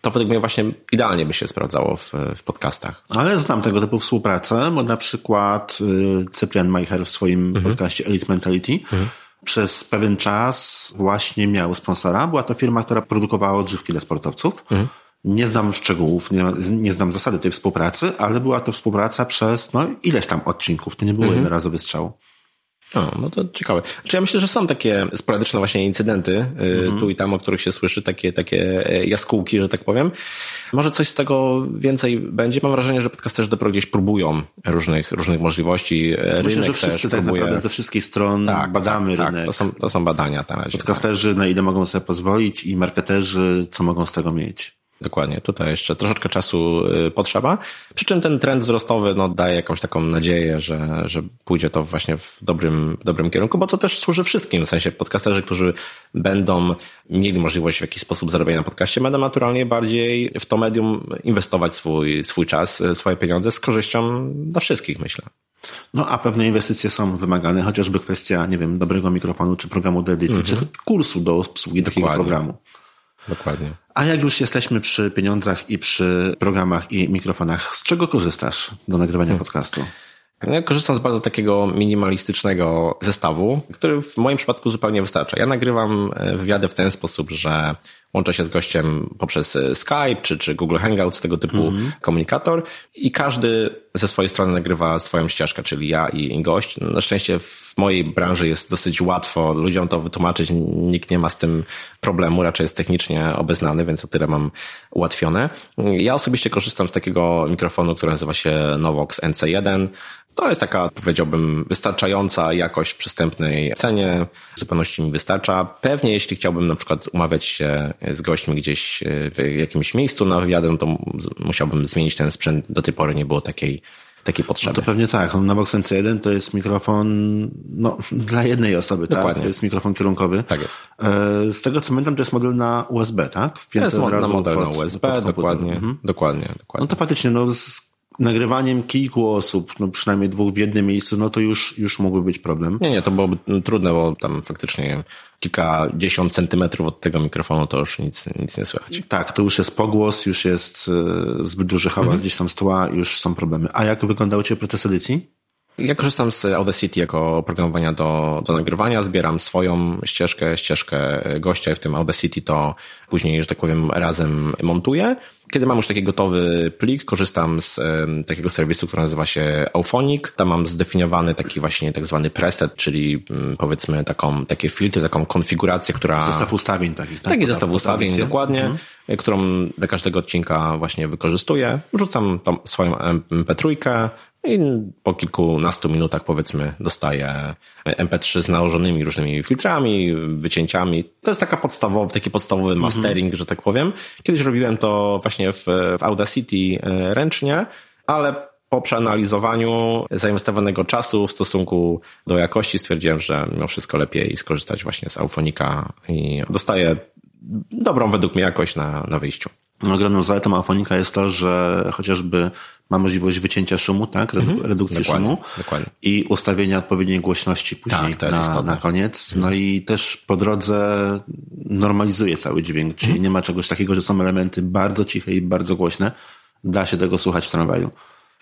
to według mnie właśnie idealnie by się sprawdzało w, w podcastach. Ale znam tego typu współpracę, bo na przykład y, Cyprian Majcher w swoim mm-hmm. podcaście Elite Mentality mm-hmm. przez pewien czas właśnie miał sponsora. Była to firma, która produkowała odżywki dla sportowców. Mm-hmm. Nie znam szczegółów, nie, nie, znam zasady tej współpracy, ale była to współpraca przez no, ileś tam odcinków. To nie było mhm. jednorazowy strzał. O, no to ciekawe. Czy ja myślę, że są takie sporadyczne właśnie incydenty mhm. tu i tam, o których się słyszy, takie, takie e, jaskółki, że tak powiem. Może coś z tego więcej będzie. Mam wrażenie, że podcasterzy dopiero gdzieś próbują różnych, różnych możliwości. Myślę, rynek że wszyscy tak próbuje. naprawdę ze wszystkich stron tak, badamy tak, rynek. Tak, to, są, to są badania na razie. Podcasterzy tak. na ile mogą sobie pozwolić i marketerzy co mogą z tego mieć. Dokładnie, tutaj jeszcze troszeczkę czasu y, potrzeba. Przy czym ten trend wzrostowy no, daje jakąś taką nadzieję, że, że pójdzie to właśnie w dobrym, dobrym kierunku, bo to też służy wszystkim. W sensie podcasterzy, którzy będą mieli możliwość w jakiś sposób zarobienia na podcaście, będą naturalnie bardziej w to medium inwestować swój, swój czas, y, swoje pieniądze z korzyścią dla wszystkich, myślę. No a pewne inwestycje są wymagane, chociażby kwestia, nie wiem, dobrego mikrofonu, czy programu do edycji, mhm. czy kursu do obsługi Dokładnie. takiego programu. Dokładnie. A jak już jesteśmy przy pieniądzach i przy programach i mikrofonach, z czego korzystasz do nagrywania hmm. podcastu? Ja korzystam z bardzo takiego minimalistycznego zestawu, który w moim przypadku zupełnie wystarcza. Ja nagrywam e, wywiady w ten sposób, że łączę się z gościem poprzez e, Skype czy, czy Google Hangouts, tego typu -hmm. komunikator i każdy ze swojej strony nagrywa swoją ścieżkę, czyli ja i gość. Na szczęście w mojej branży jest dosyć łatwo ludziom to wytłumaczyć, nikt nie ma z tym problemu, raczej jest technicznie obeznany, więc o tyle mam ułatwione. Ja osobiście korzystam z takiego mikrofonu, który nazywa się Novox NC1. To jest taka, powiedziałbym, wystarczająca jakość w przystępnej cenie. W zupełności mi wystarcza. Pewnie jeśli chciałbym na przykład umawiać się z gośćmi gdzieś w jakimś miejscu na wywiadę, no to musiałbym zmienić ten sprzęt. Do tej pory nie było takiej takiej potrzeby. No to pewnie tak. Na Vox NC1 to jest mikrofon no, dla jednej osoby, tak? Dokładnie. tak? To jest mikrofon kierunkowy. Tak jest. E, z tego co pamiętam, to jest model na USB, tak? Wpięty to jest model pod, na USB, dokładnie, mhm. dokładnie, dokładnie. No to faktycznie, no z nagrywaniem kilku osób, no przynajmniej dwóch w jednym miejscu, no to już, już mógłby być problem. Nie, nie, to byłoby trudne, bo tam faktycznie kilkadziesiąt centymetrów od tego mikrofonu to już nic, nic nie słychać. Tak, to już jest pogłos, już jest e, zbyt duży hałas mhm. gdzieś tam z tła, już są problemy. A jak wyglądał Cię proces edycji? Ja korzystam z Audacity jako oprogramowania do, do nagrywania, zbieram swoją ścieżkę, ścieżkę gościa, w tym Audacity to później, że tak powiem, razem montuję. Kiedy mam już taki gotowy plik, korzystam z um, takiego serwisu, który nazywa się Auphonic. Tam mam zdefiniowany taki właśnie tak zwany preset, czyli um, powiedzmy taką, takie filtry, taką konfigurację, która... Zestaw ustawień takich. Tak? Taki zestaw ustawień, dokładnie, mhm. którą dla każdego odcinka właśnie wykorzystuję. Wrzucam tą swoją MP3, i po kilkunastu minutach powiedzmy dostaję MP3 z nałożonymi różnymi filtrami, wycięciami. To jest taka podstawowy, taki podstawowy mhm. mastering, że tak powiem. Kiedyś robiłem to właśnie w, w Audacity e, ręcznie, ale po przeanalizowaniu zainwestowanego czasu w stosunku do jakości stwierdziłem, że mimo wszystko lepiej skorzystać właśnie z Aufonika i dostaję dobrą według mnie jakość na, na wyjściu. Ogromną zaletą Aufonika jest to, że chociażby ma możliwość wycięcia szumu, tak? Mhm. Redukcji dokładnie, szumu. Dokładnie. I ustawienia odpowiedniej głośności później tak, na, na koniec. No mhm. i też po drodze normalizuje cały dźwięk, czyli mhm. nie ma czegoś takiego, że są elementy bardzo ciche i bardzo głośne. Da się tego słuchać w tramwaju.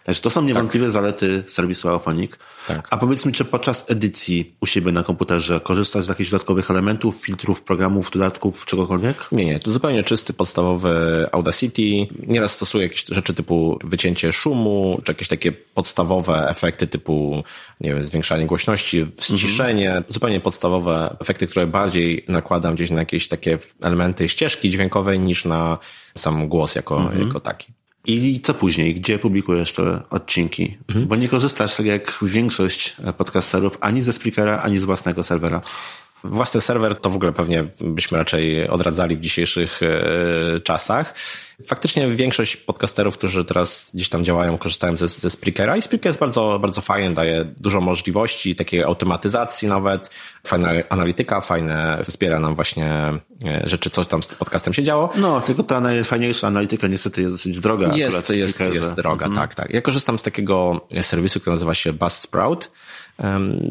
Także to są niewątpliwe tak. zalety serwisu Auphonic. Tak. A powiedz mi, czy podczas edycji u siebie na komputerze korzystasz z jakichś dodatkowych elementów, filtrów, programów, dodatków, czegokolwiek? Nie, nie. To zupełnie czysty, podstawowy Audacity. Nieraz stosuję jakieś rzeczy typu wycięcie szumu, czy jakieś takie podstawowe efekty typu, nie wiem, zwiększanie głośności, ściszenie. Mhm. Zupełnie podstawowe efekty, które bardziej nakładam gdzieś na jakieś takie elementy ścieżki dźwiękowej niż na sam głos jako, mhm. jako taki. I co później? Gdzie publikujesz te odcinki? Mhm. Bo nie korzystasz, tak jak większość podcasterów, ani ze speakera, ani z własnego serwera. Własny serwer to w ogóle pewnie byśmy raczej odradzali w dzisiejszych e, czasach. Faktycznie większość podcasterów, którzy teraz gdzieś tam działają, korzystają ze, ze Spreakera i Spreaker jest bardzo, bardzo fajny, daje dużo możliwości, takiej automatyzacji nawet, fajna analityka, fajne, wspiera nam właśnie e, rzeczy, co tam z podcastem się działo. No, tylko ta najfajniejsza analityka niestety jest dosyć droga. Jest, jest, jest droga, mhm. tak, tak. Ja korzystam z takiego serwisu, który nazywa się Buzzsprout.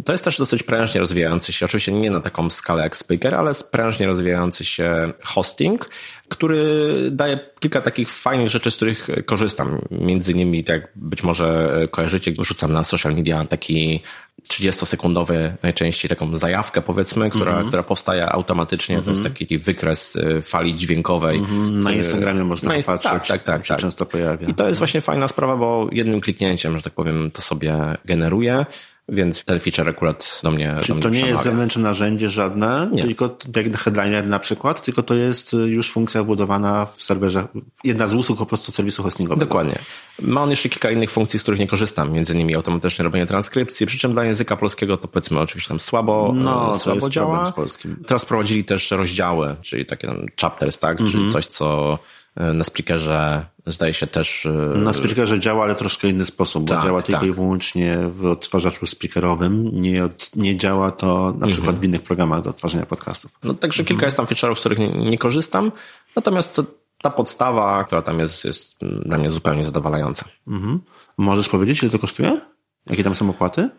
To jest też dosyć prężnie rozwijający się, oczywiście nie na taką skalę jak Spreaker, ale prężnie rozwijający się hosting, który daje kilka takich fajnych rzeczy, z których korzystam. Między innymi, tak być może kojarzycie, wrzucam na social media taki 30-sekundowy najczęściej taką zajawkę powiedzmy, która, mm -hmm. która powstaje automatycznie. Mm -hmm. To jest mhm. taki wykres y, fali dźwiękowej. Mm -hmm. Na Instagramie można na, patrzeć. Tak, tak, tak, tak. często pojawia. I to jest właśnie fajna sprawa, bo jednym kliknięciem, że tak powiem, to sobie generuje. Więc ten feature akurat do mnie. Czyli do mnie to nie jest zewnętrzne narzędzie żadne, nie. tylko jak headliner na przykład, tylko to jest już funkcja wbudowana w serwerze, jedna z usług po prostu serwisu hostingowego. Dokładnie. Ma on jeszcze kilka innych funkcji, z których nie korzystam, między innymi automatyczne robienie transkrypcji, przy czym dla języka polskiego to powiedzmy oczywiście tam słabo, no, słabo działa. Z polskim. Teraz prowadzili też rozdziały, czyli takie chapters, tak, czyli mhm. coś, co na Spreakerze zdaje się też... E, na Spreakerze działa, ale troszkę inny sposób, tak, bo działa tylko tak. i wyłącznie w odtwarzaczu speakerowym. Nie, nie działa to na przykład mhm. w innych programach do odtwarzania podcastów. No także kilka jest tam feature'ów, z których nie, nie korzystam, natomiast to, ta podstawa, która tam jest, jest dla mnie zupełnie zadowalająca. Mhm. Możesz powiedzieć, ile to kosztuje? Jakie tam są opłaty?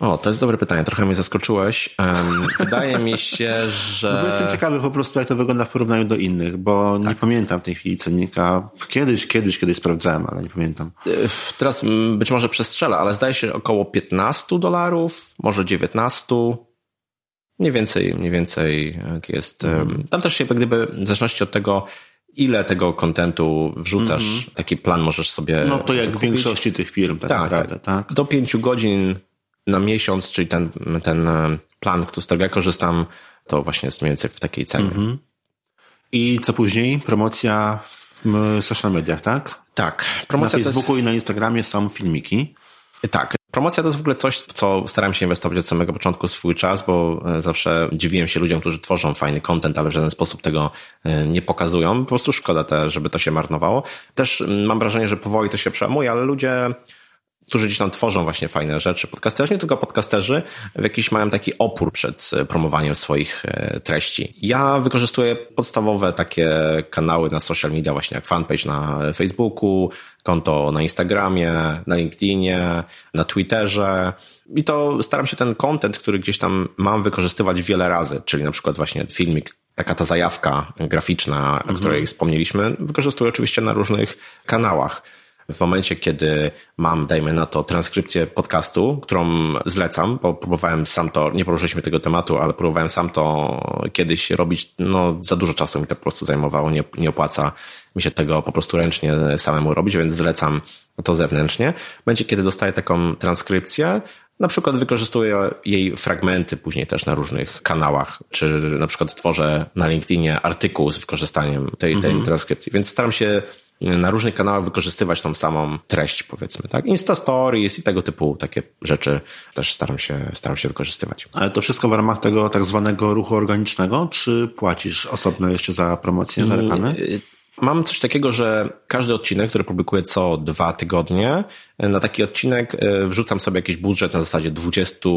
O, to jest dobre pytanie. Trochę mnie zaskoczyłeś. Wydaje mi się, że... No bo jestem ciekawy po prostu, jak to wygląda w porównaniu do innych, bo tak. nie pamiętam w tej chwili cennika. Kiedyś, kiedyś, kiedyś sprawdzałem, ale nie pamiętam. Teraz być może przestrzelę, ale zdaje się około 15 dolarów, może 19. Mniej więcej, mniej więcej jak jest. Mhm. Tam też się jak gdyby, w zależności od tego, ile tego kontentu wrzucasz, mm -hmm. taki plan możesz sobie. No to jak w większości tych firm, tak, tak naprawdę, tak. Do pięciu godzin na miesiąc, czyli ten, ten e, plan, z którego ja korzystam, to właśnie jest mniej więcej w takiej cenie. Mhm. I co później? Promocja w social mediach, tak? Tak. Promocja na Facebooku jest... i na Instagramie są filmiki. Tak. Promocja to jest w ogóle coś, co starałem się inwestować od samego początku swój czas, bo e, zawsze dziwiłem się ludziom, którzy tworzą fajny content, ale w żaden sposób tego e, nie pokazują. Po prostu szkoda, te, żeby to się marnowało. Też mam wrażenie, że powoli to się przełamuje, ale ludzie którzy gdzieś tam tworzą właśnie fajne rzeczy. Podcasterzy, nie tylko podcasterzy, w jakiś mają taki opór przed e, promowaniem swoich e, treści. Ja wykorzystuję podstawowe takie kanały na social media, właśnie jak fanpage na Facebooku, konto na Instagramie, na LinkedInie, na Twitterze. I to staram się ten content, który gdzieś tam mam, wykorzystywać wiele razy, czyli na przykład właśnie filmik, taka ta zajawka graficzna, mhm. o której wspomnieliśmy, wykorzystuję oczywiście na różnych kanałach w momencie, kiedy mam, dajmy na to, transkrypcję podcastu, którą zlecam, bo próbowałem sam to, nie poruszyliśmy tego tematu, ale próbowałem sam to kiedyś robić, no za dużo czasu mi to po prostu zajmowało, nie, nie opłaca mi się tego po prostu ręcznie samemu robić, więc zlecam to zewnętrznie. Będzie, kiedy dostaję taką transkrypcję, na przykład wykorzystuję jej fragmenty później też na różnych kanałach, czy na przykład stworzę na LinkedInie artykuł z wykorzystaniem tej, tej mhm. transkrypcji. Więc staram się na różnych kanałach wykorzystywać tą samą treść, powiedzmy, tak? Insta Stories i tego typu takie rzeczy też staram się, staram się wykorzystywać. Ale to wszystko w ramach tego tak zwanego ruchu organicznego, czy płacisz osobno jeszcze za promocję, za reklamę? Y, mam coś takiego, że każdy odcinek, który publikuję co dwa tygodnie, na taki odcinek y, wrzucam sobie jakiś budżet na zasadzie 20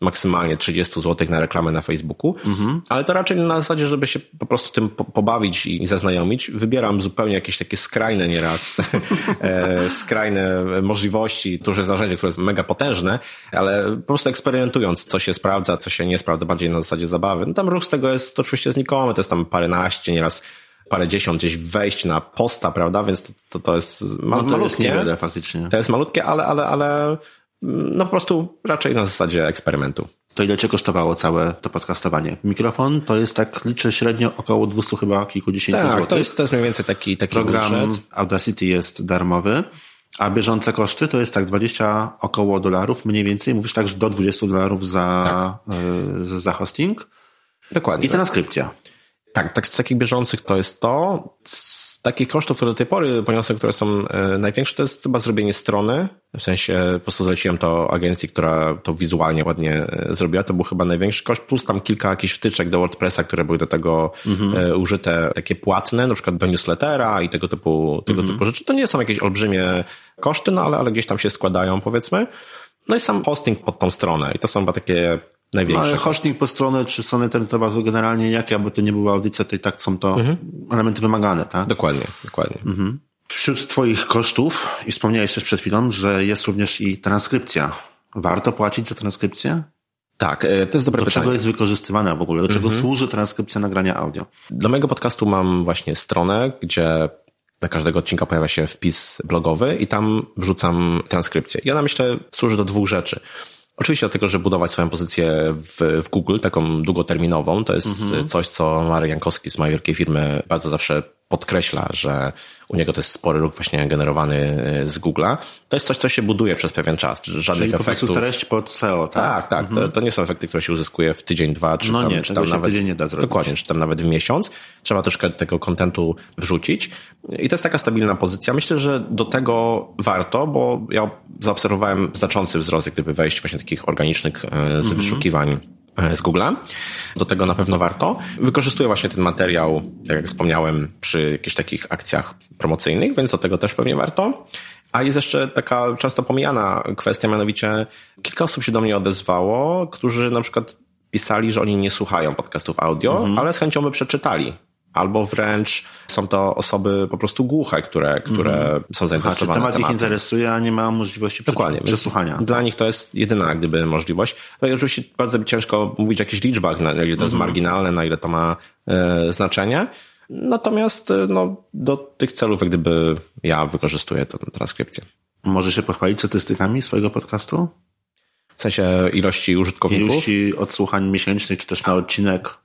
maksymalnie 30 zł na reklamę na Facebooku, mhm. ale to raczej na zasadzie, żeby się po prostu tym pobawić i zaznajomić. Wybieram zupełnie jakieś takie skrajne nieraz, e, skrajne możliwości. To już jest narzędzie, które jest mega potężne, ale po prostu eksperymentując, co się sprawdza, co się nie sprawdza, bardziej na zasadzie zabawy. No tam ruch z tego jest oczywiście znikomy, to jest tam paręnaście, nieraz parę dziesiąt gdzieś wejść na posta, prawda? Więc to, to, to jest ma, no to malutkie. Jest faktycznie. To jest malutkie, ale, ale, ale no po prostu raczej na zasadzie eksperymentu. To ile Cię kosztowało całe to podcastowanie? Mikrofon to jest tak, liczę średnio około 200 chyba kilkudziesięciu tak, złotych. to jest, to jest mniej więcej taki, taki Program budżet. Audacity jest darmowy, a bieżące koszty to jest tak 20 około dolarów mniej więcej. Mówisz tak, że do 20 dolarów za, tak. y, za hosting. Dokładnie. I transkrypcja. Tak, tak z takich bieżących to jest to. Z takich kosztów, które do tej pory poniosłem, które są e, największe, to jest chyba zrobienie strony. W sensie po prostu zleciłem to agencji, która to wizualnie ładnie e, zrobiła. To był chyba największy koszt, plus tam kilka jakichś wtyczek do WordPressa, które były do tego mhm. użyte, takie płatne, na przykład do newslettera i tego typu, tego mhm. typu rzeczy. To nie są jakieś olbrzymie koszty, no ale, ale gdzieś tam się składają, powiedzmy. No i sam hosting pod tą stronę. I to są chyba takie największe. No, ale hosting po stronę czy strona internetowa to generalnie jak aby to nie była audycja, to i tak są to mhm. elementy wymagane, tak? Dokładnie, dokładnie. Mhm. Wśród twoich kosztów, i wspomniałeś też przed chwilą, że jest również i transkrypcja. Warto płacić za transkrypcję? Tak, e, to jest dobre do pytanie. Do czego jest wykorzystywana w ogóle? Do czego mhm. służy transkrypcja nagrania audio? Do mojego podcastu mam właśnie stronę, gdzie na każdego odcinka pojawia się wpis blogowy i tam wrzucam transkrypcję. I ona myślę służy do dwóch rzeczy. Oczywiście dlatego, że budować swoją pozycję w, w Google, taką długoterminową, to jest mhm. coś, co Marek Jankowski z mojej wielkiej firmy bardzo zawsze podkreśla, że u niego to jest spory ruch właśnie generowany y, z Google'a. To jest coś, co się buduje przez pewien czas. Żadnych Czyli efektów. Po treść pod SEO, tak? Tak, tak. Mhm. To, to, nie są efekty, które się uzyskuje w tydzień, dwa, czy no tam, nie, czy tam nawet. tydzień nie da zrobić. Dokładnie, czy tam nawet w miesiąc. Trzeba troszkę tego kontentu wrzucić. I to jest taka stabilna pozycja. Myślę, że do tego warto, bo ja zaobserwowałem znaczący wzrost, jak gdyby wejść właśnie takich organicznych y, z mhm. wyszukiwań z Google'a. Do tego na pewno warto. Wykorzystuję właśnie ten materiał, tak jak wspomniałem, przy jakichś takich akcjach promocyjnych, więc do tego też pewnie warto. A jest jeszcze taka często pomijana kwestia, mianowicie kilka osób się do mnie odezwało, którzy na przykład pisali, że oni nie słuchają podcastów audio, mhm. ale z chęcią by przeczytali albo wręcz są to osoby po prostu głuche, które, które mm. są zainteresowane. Aha, temat tematem. ich interesuje, a nie ma możliwości Dokładnie, przesłuchania. Dla nich to jest jedyna gdyby możliwość. No i oczywiście bardzo ciężko mówić o jakichś liczbach, na ile to mm. jest mhm. marginalne, na ile to ma e, znaczenie. Natomiast e, no, do tych celów, jak gdyby ja wykorzystuję tę transkrypcję. Może się pochwalić statystykami swojego podcastu? W sensie ilości użytkowników? Ilości odsłuchań miesięcznych, czy też na odcinek?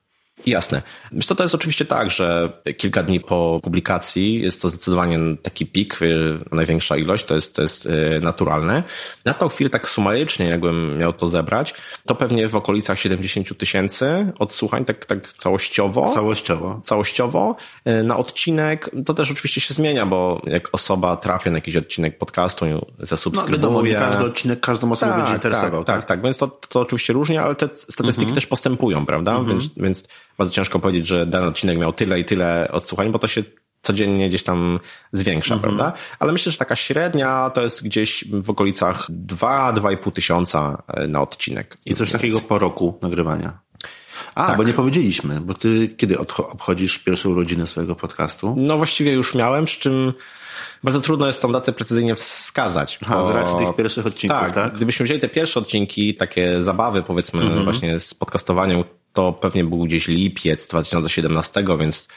Jasne. Wiesz co, to jest oczywiście tak, że kilka dni po publikacji jest to zdecydowanie taki pik, y, największa ilość, to jest, to jest y, naturalne. Na tą chwilę tak sumarycznie, jakbym miał to zebrać, to pewnie w okolicach 70 tysięcy odsłuchań, tak, tak całościowo. Całościowo. Całościowo. Y, na odcinek, to też oczywiście się zmienia, bo jak osoba trafia na jakiś odcinek podcastu, zasubskrybuje. No wiadomo, nie każdy odcinek każdą osobę tak, będzie interesował. Tak, tak, tak, więc to, to oczywiście różnie, ale te statystyki mhm. też postępują, prawda? Mhm. Więc, więc bardzo ciężko powiedzieć, że dany odcinek miał tyle i tyle odsłuchań, bo to się codziennie gdzieś tam zwiększa, mhm. prawda? Ale myślę, że taka średnia to jest gdzieś w okolicach 2-2,5 tysiąca e, na odcinek. I coś takiego po roku nagrywania. A, tak. bo nie powiedzieliśmy, bo ty kiedy obchodzisz pierwszą urodzinę swojego podcastu? No właściwie już miałem, z czym bardzo trudno jest tą datę precyzyjnie wskazać. A, z racji tych pierwszych odcinków, tak? tak? Gdybyśmy wzięli te pierwsze odcinki, takie zabawy powiedzmy mhm. właśnie z podcastowaniem, to pewnie był gdzieś lipiec 2017, więc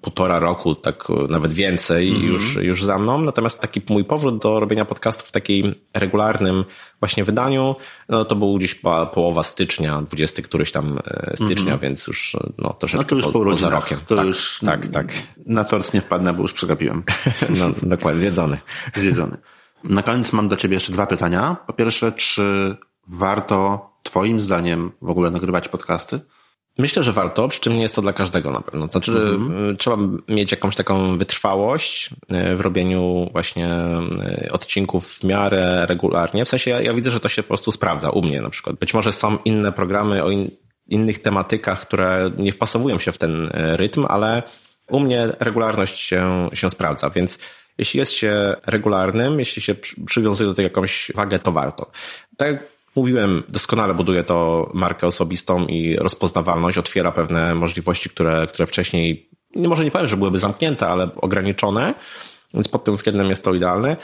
półtora roku, tak nawet więcej mm -hmm. już, już za mną. Natomiast taki mój powrót do robienia podcastów w takim regularnym właśnie wydaniu, no to był gdzieś połowa stycznia, 20 któryś tam e, stycznia, mm -hmm. więc już no troszeczkę no to już po, po za rokiem. To tak, już tak, tak. Na tort nie wpadnę, bo już przegapiłem. No, dokładnie, zjedzony. Zjedzony. Na koniec mam do ciebie jeszcze dwa pytania. Po pierwsze, czy warto twoim zdaniem w ogóle nagrywać podcasty? Myślę, że warto, przy czym nie jest to dla każdego na pewno. Znaczy, mhm. trzeba mieć jakąś taką wytrwałość e, w robieniu właśnie e, odcinków w miarę regularnie. W sensie ja, ja widzę, że to się po prostu sprawdza u mnie na przykład. Być może są inne programy o in, innych tematykach, które nie wpasowują się w ten rytm, ale u mnie regularność się, się sprawdza, więc jeśli jest się regularnym, jeśli się przywiązuje do tego jakąś wagę, to warto. Tak mówiłem, doskonale buduje to markę osobistą i rozpoznawalność, otwiera pewne możliwości, które, które wcześniej, nie może nie powiem, że byłyby zamknięte, ale ograniczone, więc pod tym względem jest to idealne.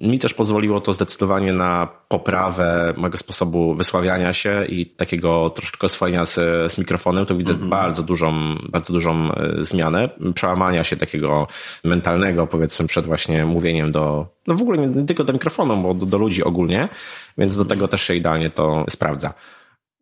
Mi też pozwoliło to zdecydowanie na poprawę mojego sposobu wysławiania się i takiego troszeczkę oswojenia z, z mikrofonem. To widzę mm -hmm. bardzo dużą, bardzo dużą e, zmianę, przełamania się takiego mentalnego, powiedzmy, przed właśnie mówieniem do, no w ogóle nie tylko do mikrofonu, bo do, do ludzi ogólnie, więc do tego też się idealnie to sprawdza.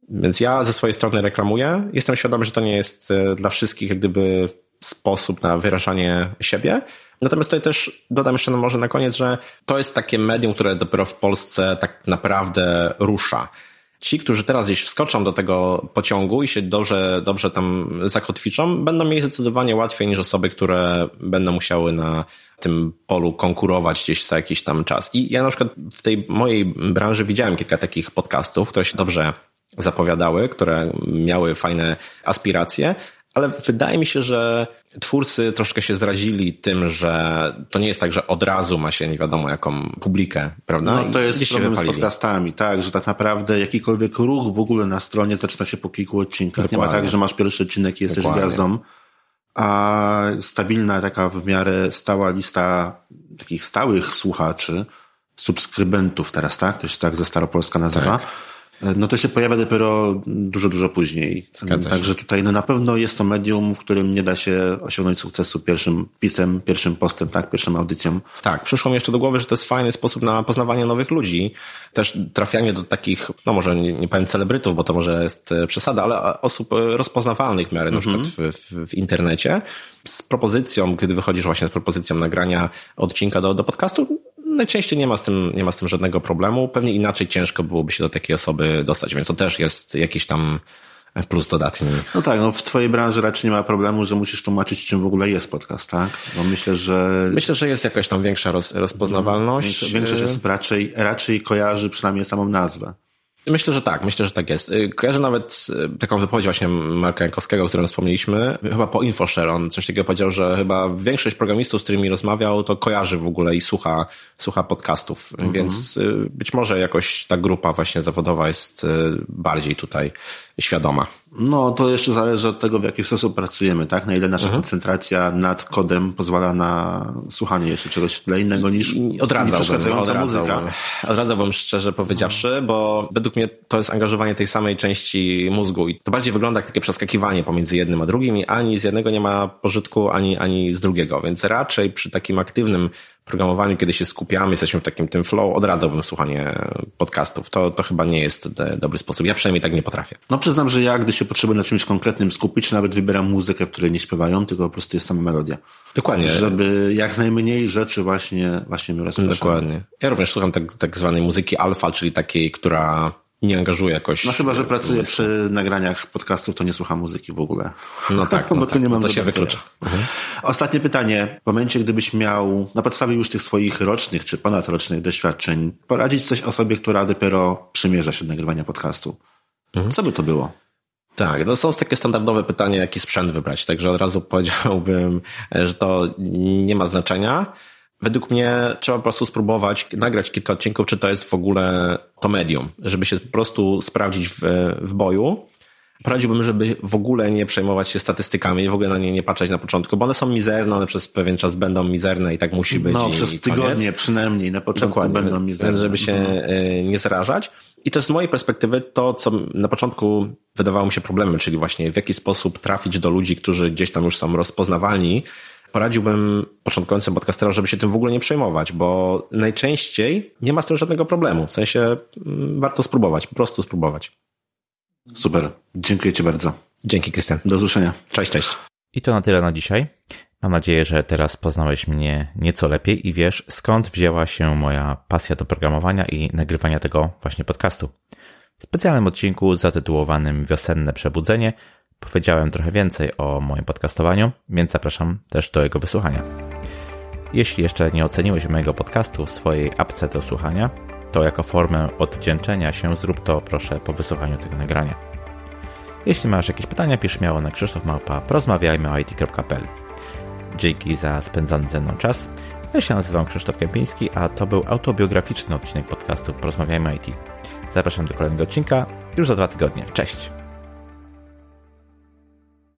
Więc ja ze swojej strony reklamuję. Jestem świadomy, że to nie jest e, dla wszystkich jak gdyby sposób na wyrażanie siebie, Natomiast tutaj też dodam jeszcze może na koniec, że to jest takie medium, które dopiero w Polsce tak naprawdę rusza. ci, którzy teraz gdzieś wskoczą do tego pociągu i się dobrze, dobrze tam zakotwiczą, będą mieli zdecydowanie łatwiej niż osoby, które będą musiały na tym polu konkurować gdzieś za jakiś tam czas. I ja na przykład w tej mojej branży widziałem kilka takich podcastów, które się dobrze zapowiadały, które miały fajne aspiracje, ale wydaje mi się, że twórcy troszkę się zrazili tym, że to nie jest tak, że od razu ma się nie wiadomo jaką publikę, prawda? No to jest problem z podcastami, tak, że tak naprawdę jakikolwiek ruch w ogóle na stronie zaczyna się po kilku odcinkach. Dokładnie. Nie ma tak, że masz pierwszy odcinek i jesteś Dokładnie. gwiazdą, a stabilna taka w miarę stała lista takich stałych słuchaczy, subskrybentów teraz, tak? To się tak ze Staropolska nazywa. Tak no to się pojawia dopiero dużo, dużo później. Zgadza Także się. tutaj no na pewno jest to medium, w którym nie da się osiągnąć sukcesu pierwszym pisem, pierwszym postem, tak, pierwszą audycją. Tak, przyszło mi jeszcze do głowy, że to jest fajny sposób na poznawanie nowych ludzi. Też trafianie do takich, no może nie, nie powiem celebrytów, bo to może jest e, przesada, ale osób e, rozpoznawalnych w miarę, na przykład w, w, w internecie, z propozycją, kiedy wychodzisz właśnie z propozycją nagrania odcinka do, do podcastu, najczęściej nie ma, z tym, nie ma z tym żadnego problemu. Pewnie inaczej ciężko byłoby się do takiej osoby dostać, więc to też jest jakiś tam plus dodatni. No tak, no w twojej branży raczej nie ma problemu, że musisz tłumaczyć, czym w ogóle jest podcast, tak? Bo myślę, że... Myślę, że jest jakaś tam większa roz, rozpoznawalność. Większość osób raczej, raczej kojarzy przynajmniej samą nazwę. Myślę, że tak, myślę, że tak jest. Y, kojarzę nawet y, taką wypowiedź właśnie Marka Jankowskiego, o którym wspomnieliśmy, chyba po InfoShare, on coś takiego powiedział, że chyba większość programistów, z którymi rozmawiał, to kojarzy w ogóle i słucha, słucha podcastów, mhm. więc y, być może jakoś ta grupa właśnie zawodowa jest bardziej tutaj świadoma. No, to jeszcze zależy od tego, w jaki sposób pracujemy, tak? Na ile nasza mhm. koncentracja nad kodem pozwala na słuchanie jeszcze czegoś tyle innego niż odradzałbym, odradzałbym, odradzałbym szczerze powiedziawszy, bo według mnie to jest angażowanie tej samej części mózgu i to bardziej wygląda jak takie przeskakiwanie pomiędzy jednym a drugim i ani z jednego nie ma pożytku, ani, ani z drugiego, więc raczej przy takim aktywnym programowaniu, kiedy się skupiamy, jesteśmy w takim tym flow, odradzałbym słuchanie podcastów. To, to chyba nie jest dobry sposób. Ja przynajmniej tak nie potrafię. No przyznam, że ja, gdy się potrzebuję na czymś konkretnym skupić, nawet wybieram muzykę, w której nie śpiewają, tylko po prostu jest sama melodia. Dokładnie. Żeby jak najmniej rzeczy właśnie, właśnie mi rozpraszały. Dokładnie. Ja również słucham tak, tak zwanej muzyki alfa, czyli takiej, która nie angażuje jakoś. No chyba, że pracuję przy nagraniach podcastów, to nie słucham muzyki w ogóle. No tak, no bo tak, to nie mam to się wyklucza. Mhm. Ostatnie pytanie. W momencie, gdybyś miał na podstawie już tych swoich rocznych czy ponadrocznych doświadczeń poradzić coś osobie, która dopiero przymierza się do nagrywania podcastu, mhm. co by to było? Tak, no są takie standardowe pytania, jaki sprzęt wybrać. Także od razu powiedziałbym, że to nie ma znaczenia. Według mnie trzeba po prostu spróbować nagrać kilka odcinków, czy to jest w ogóle to medium, żeby się po prostu sprawdzić w, w boju. Poradziłbym, żeby w ogóle nie przejmować się statystykami, w ogóle na nie nie patrzeć na początku, bo one są mizerne, one przez pewien czas będą mizerne i tak musi być. No, przez tygodnie przynajmniej na początku Dokładnie, będą mizerne. Żeby się mhm. nie zrażać. I to z mojej perspektywy to, co na początku wydawało mi się problemem, czyli właśnie w jaki sposób trafić do ludzi, którzy gdzieś tam już są rozpoznawalni, poradziłbym początkującym podcasterom, żeby się tym w ogóle nie przejmować, bo najczęściej nie ma z tym żadnego problemu. W sensie mm, warto spróbować, po prostu spróbować. Super. Dziękuję Ci bardzo. Dzięki, Krystian. Do usłyszenia. Cześć, cześć. I to na tyle na dzisiaj. Mam nadzieję, że teraz poznałeś mnie nieco lepiej i wiesz, skąd wzięła się moja pasja do programowania i nagrywania tego właśnie podcastu. W specjalnym odcinku zatytułowanym Wiosenne Przebudzenie powiedziałem trochę więcej o moim podcastowaniu, więc zapraszam też do jego wysłuchania. Jeśli jeszcze nie oceniłeś mojego podcastu w swojej apce do słuchania, to jako formę odwdzięczenia się zrób to proszę po wysłuchaniu tego nagrania. Jeśli masz jakieś pytania, pisz śmiało na krzysztofmałpa porozmawiajmy o it.pl. Dzięki za spędzony ze mną czas. Ja się nazywam Krzysztof Kępiński, a to był autobiograficzny odcinek podcastu Porozmawiajmy IT. Zapraszam do kolejnego odcinka już za dwa tygodnie. Cześć!